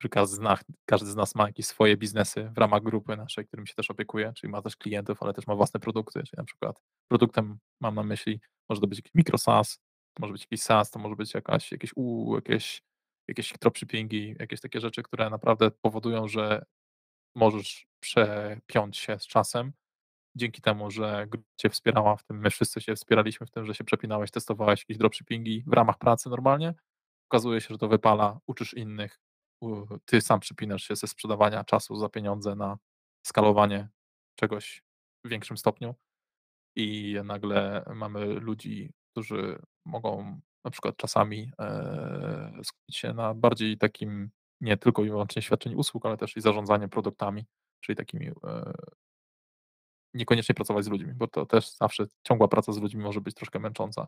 że każdy z, nas, każdy z nas ma jakieś swoje biznesy w ramach grupy naszej, którym się też opiekuje, czyli ma też klientów, ale też ma własne produkty, czyli na przykład produktem mam na myśli, może to być jakiś mikro SaaS, to może być jakiś SaaS, to może być jakaś, jakieś U, jakieś, jakieś dropshippingi, jakieś takie rzeczy, które naprawdę powodują, że możesz przepiąć się z czasem, dzięki temu, że grupa Cię wspierała w tym, my wszyscy się wspieraliśmy w tym, że się przepinałeś, testowałeś jakieś dropshippingi w ramach pracy normalnie, okazuje się, że to wypala, uczysz innych, Ty sam przypinasz się ze sprzedawania czasu za pieniądze na skalowanie czegoś w większym stopniu i nagle mamy ludzi, którzy mogą na przykład czasami e, skupić się na bardziej takim nie tylko i wyłącznie świadczeniu usług, ale też i zarządzaniem produktami, czyli takimi e, niekoniecznie pracować z ludźmi, bo to też zawsze ciągła praca z ludźmi może być troszkę męcząca.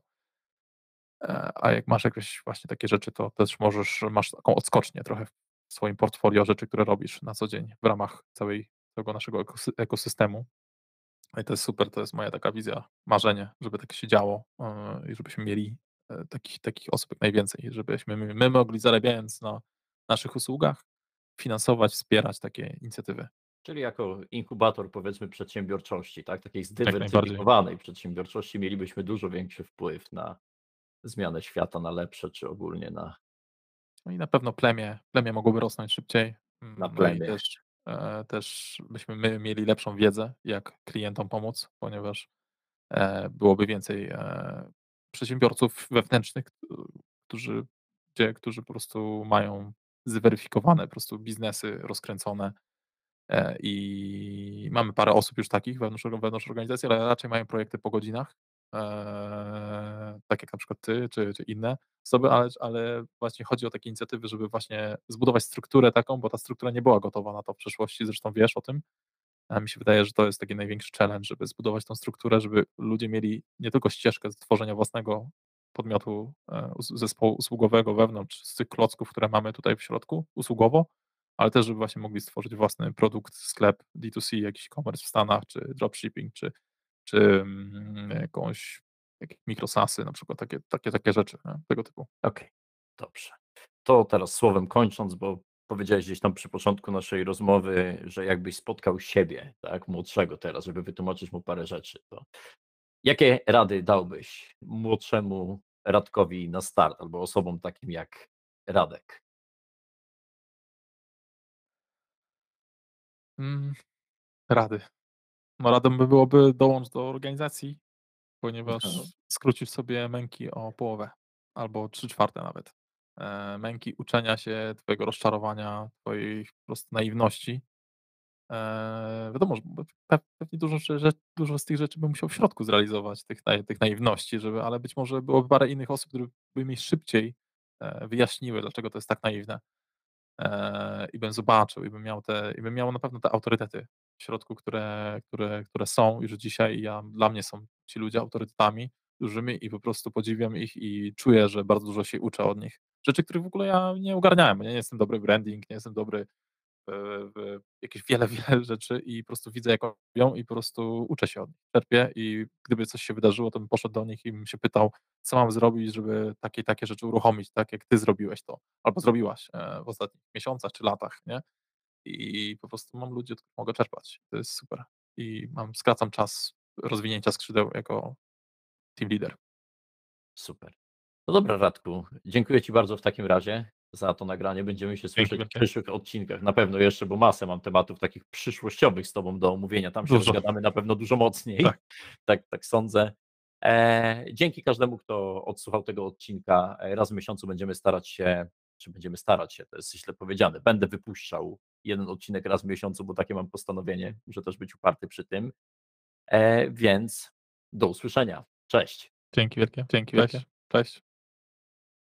E, A jak masz jakieś właśnie takie rzeczy, to też możesz, masz taką odskocznię trochę w swoim portfolio rzeczy, które robisz na co dzień w ramach całej, całego naszego ekosy- ekosystemu. No I to jest super, to jest moja taka wizja, marzenie, żeby tak się działo e, i żebyśmy mieli e, takich, takich osób jak najwięcej, żebyśmy my, mogli zarabiając na naszych usługach finansować, wspierać takie inicjatywy. Czyli jako inkubator, powiedzmy, przedsiębiorczości, tak, takiej zdywersyfikowanej przedsiębiorczości mielibyśmy dużo większy wpływ na zmianę świata na lepsze, czy ogólnie na No i na pewno plemię plemię mogłoby rosnąć szybciej, na mm, no i plemię. też, e, też byśmy my mieli lepszą wiedzę, jak klientom pomóc, ponieważ, e, byłoby więcej, e, przedsiębiorców wewnętrznych, któ którzy gdzie którzy po prostu mają zweryfikowane po prostu biznesy rozkręcone, i mamy parę osób już takich wewnątrz wewnątrz organizacji, ale raczej mają projekty po godzinach, eee, tak jak na przykład ty czy czy inne osoby, ale ale właśnie chodzi o takie inicjatywy, żeby właśnie zbudować strukturę taką, bo ta struktura nie była gotowa na to w przeszłości, zresztą wiesz o tym. A mi się wydaje, że to jest taki największy challenge, żeby zbudować tą strukturę, żeby ludzie mieli nie tylko ścieżkę stworzenia własnego podmiotu, e, zespołu usługowego wewnątrz z tych klocków, które mamy tutaj w środku usługowo, ale też żeby właśnie mogli stworzyć własny produkt, sklep D2C, jakiś e-commerce w Stanach, czy dropshipping, czy czy, mm, jakąś jakieś mikrosasy na przykład, takie takie takie rzeczy, nie, tego typu. Okej, dobrze. To teraz słowem kończąc, bo powiedziałeś gdzieś tam przy początku naszej rozmowy, że jakbyś spotkał siebie, tak, młodszego teraz, żeby wytłumaczyć mu parę rzeczy, to jakie rady dałbyś młodszemu Radkowi na start albo osobom takim jak Radek? Mm, rady. No radą by byłoby dołącz do organizacji, Mhm. ponieważ skrócisz sobie męki o połowę albo 3/4 nawet. E, męki uczenia się, twojego rozczarowania, twojej po prostu naiwności. Eee, wiadomo, że pewnie dużo dużo z tych rzeczy bym musiał w środku zrealizować, tych tych naiwności, żeby ale być może byłoby parę innych osób, które by mi szybciej, e, wyjaśniły, dlaczego to jest tak naiwne. Eee, i bym zobaczył, i bym miał te i bym miał na pewno te autorytety środku, które które które są już dzisiaj ja dla mnie są ci ludzie autorytetami dużymi i po prostu podziwiam ich i czuję, że bardzo dużo się uczę od nich. Rzeczy, których w ogóle ja nie ogarniałem, ja nie jestem dobry w branding, nie jestem dobry w w jakieś wiele, wiele rzeczy i po prostu widzę, jak robią i po prostu uczę się od nich, czerpię i gdyby coś się wydarzyło, to bym poszedł do nich i bym się pytał, co mam zrobić, żeby takie takie rzeczy uruchomić, tak jak ty zrobiłeś to albo zrobiłaś, e, w ostatnich miesiącach czy latach, nie? I po prostu mam ludzi, od których mogę czerpać. To jest super. I mam skracam czas rozwinięcia skrzydeł jako team leader. Super. No dobra Radku, dziękuję ci bardzo w takim razie za to nagranie. Będziemy się słyszeć w przyszłych odcinkach. Na pewno jeszcze, bo masę mam tematów takich przyszłościowych z tobą do omówienia. Tam się Dużo. rozgadamy na pewno dużo mocniej. Tak. Tak tak sądzę. Eee, dzięki każdemu, kto odsłuchał tego odcinka. E, raz w miesiącu będziemy starać się czy będziemy starać się, to jest źle powiedziane, będę wypuszczał 1 odcinek raz w miesiącu, bo takie mam postanowienie. Muszę też być uparty przy tym. E, więc do usłyszenia. Cześć. Dzięki wielkie. Dzięki Cześć. wielkie. Cześć.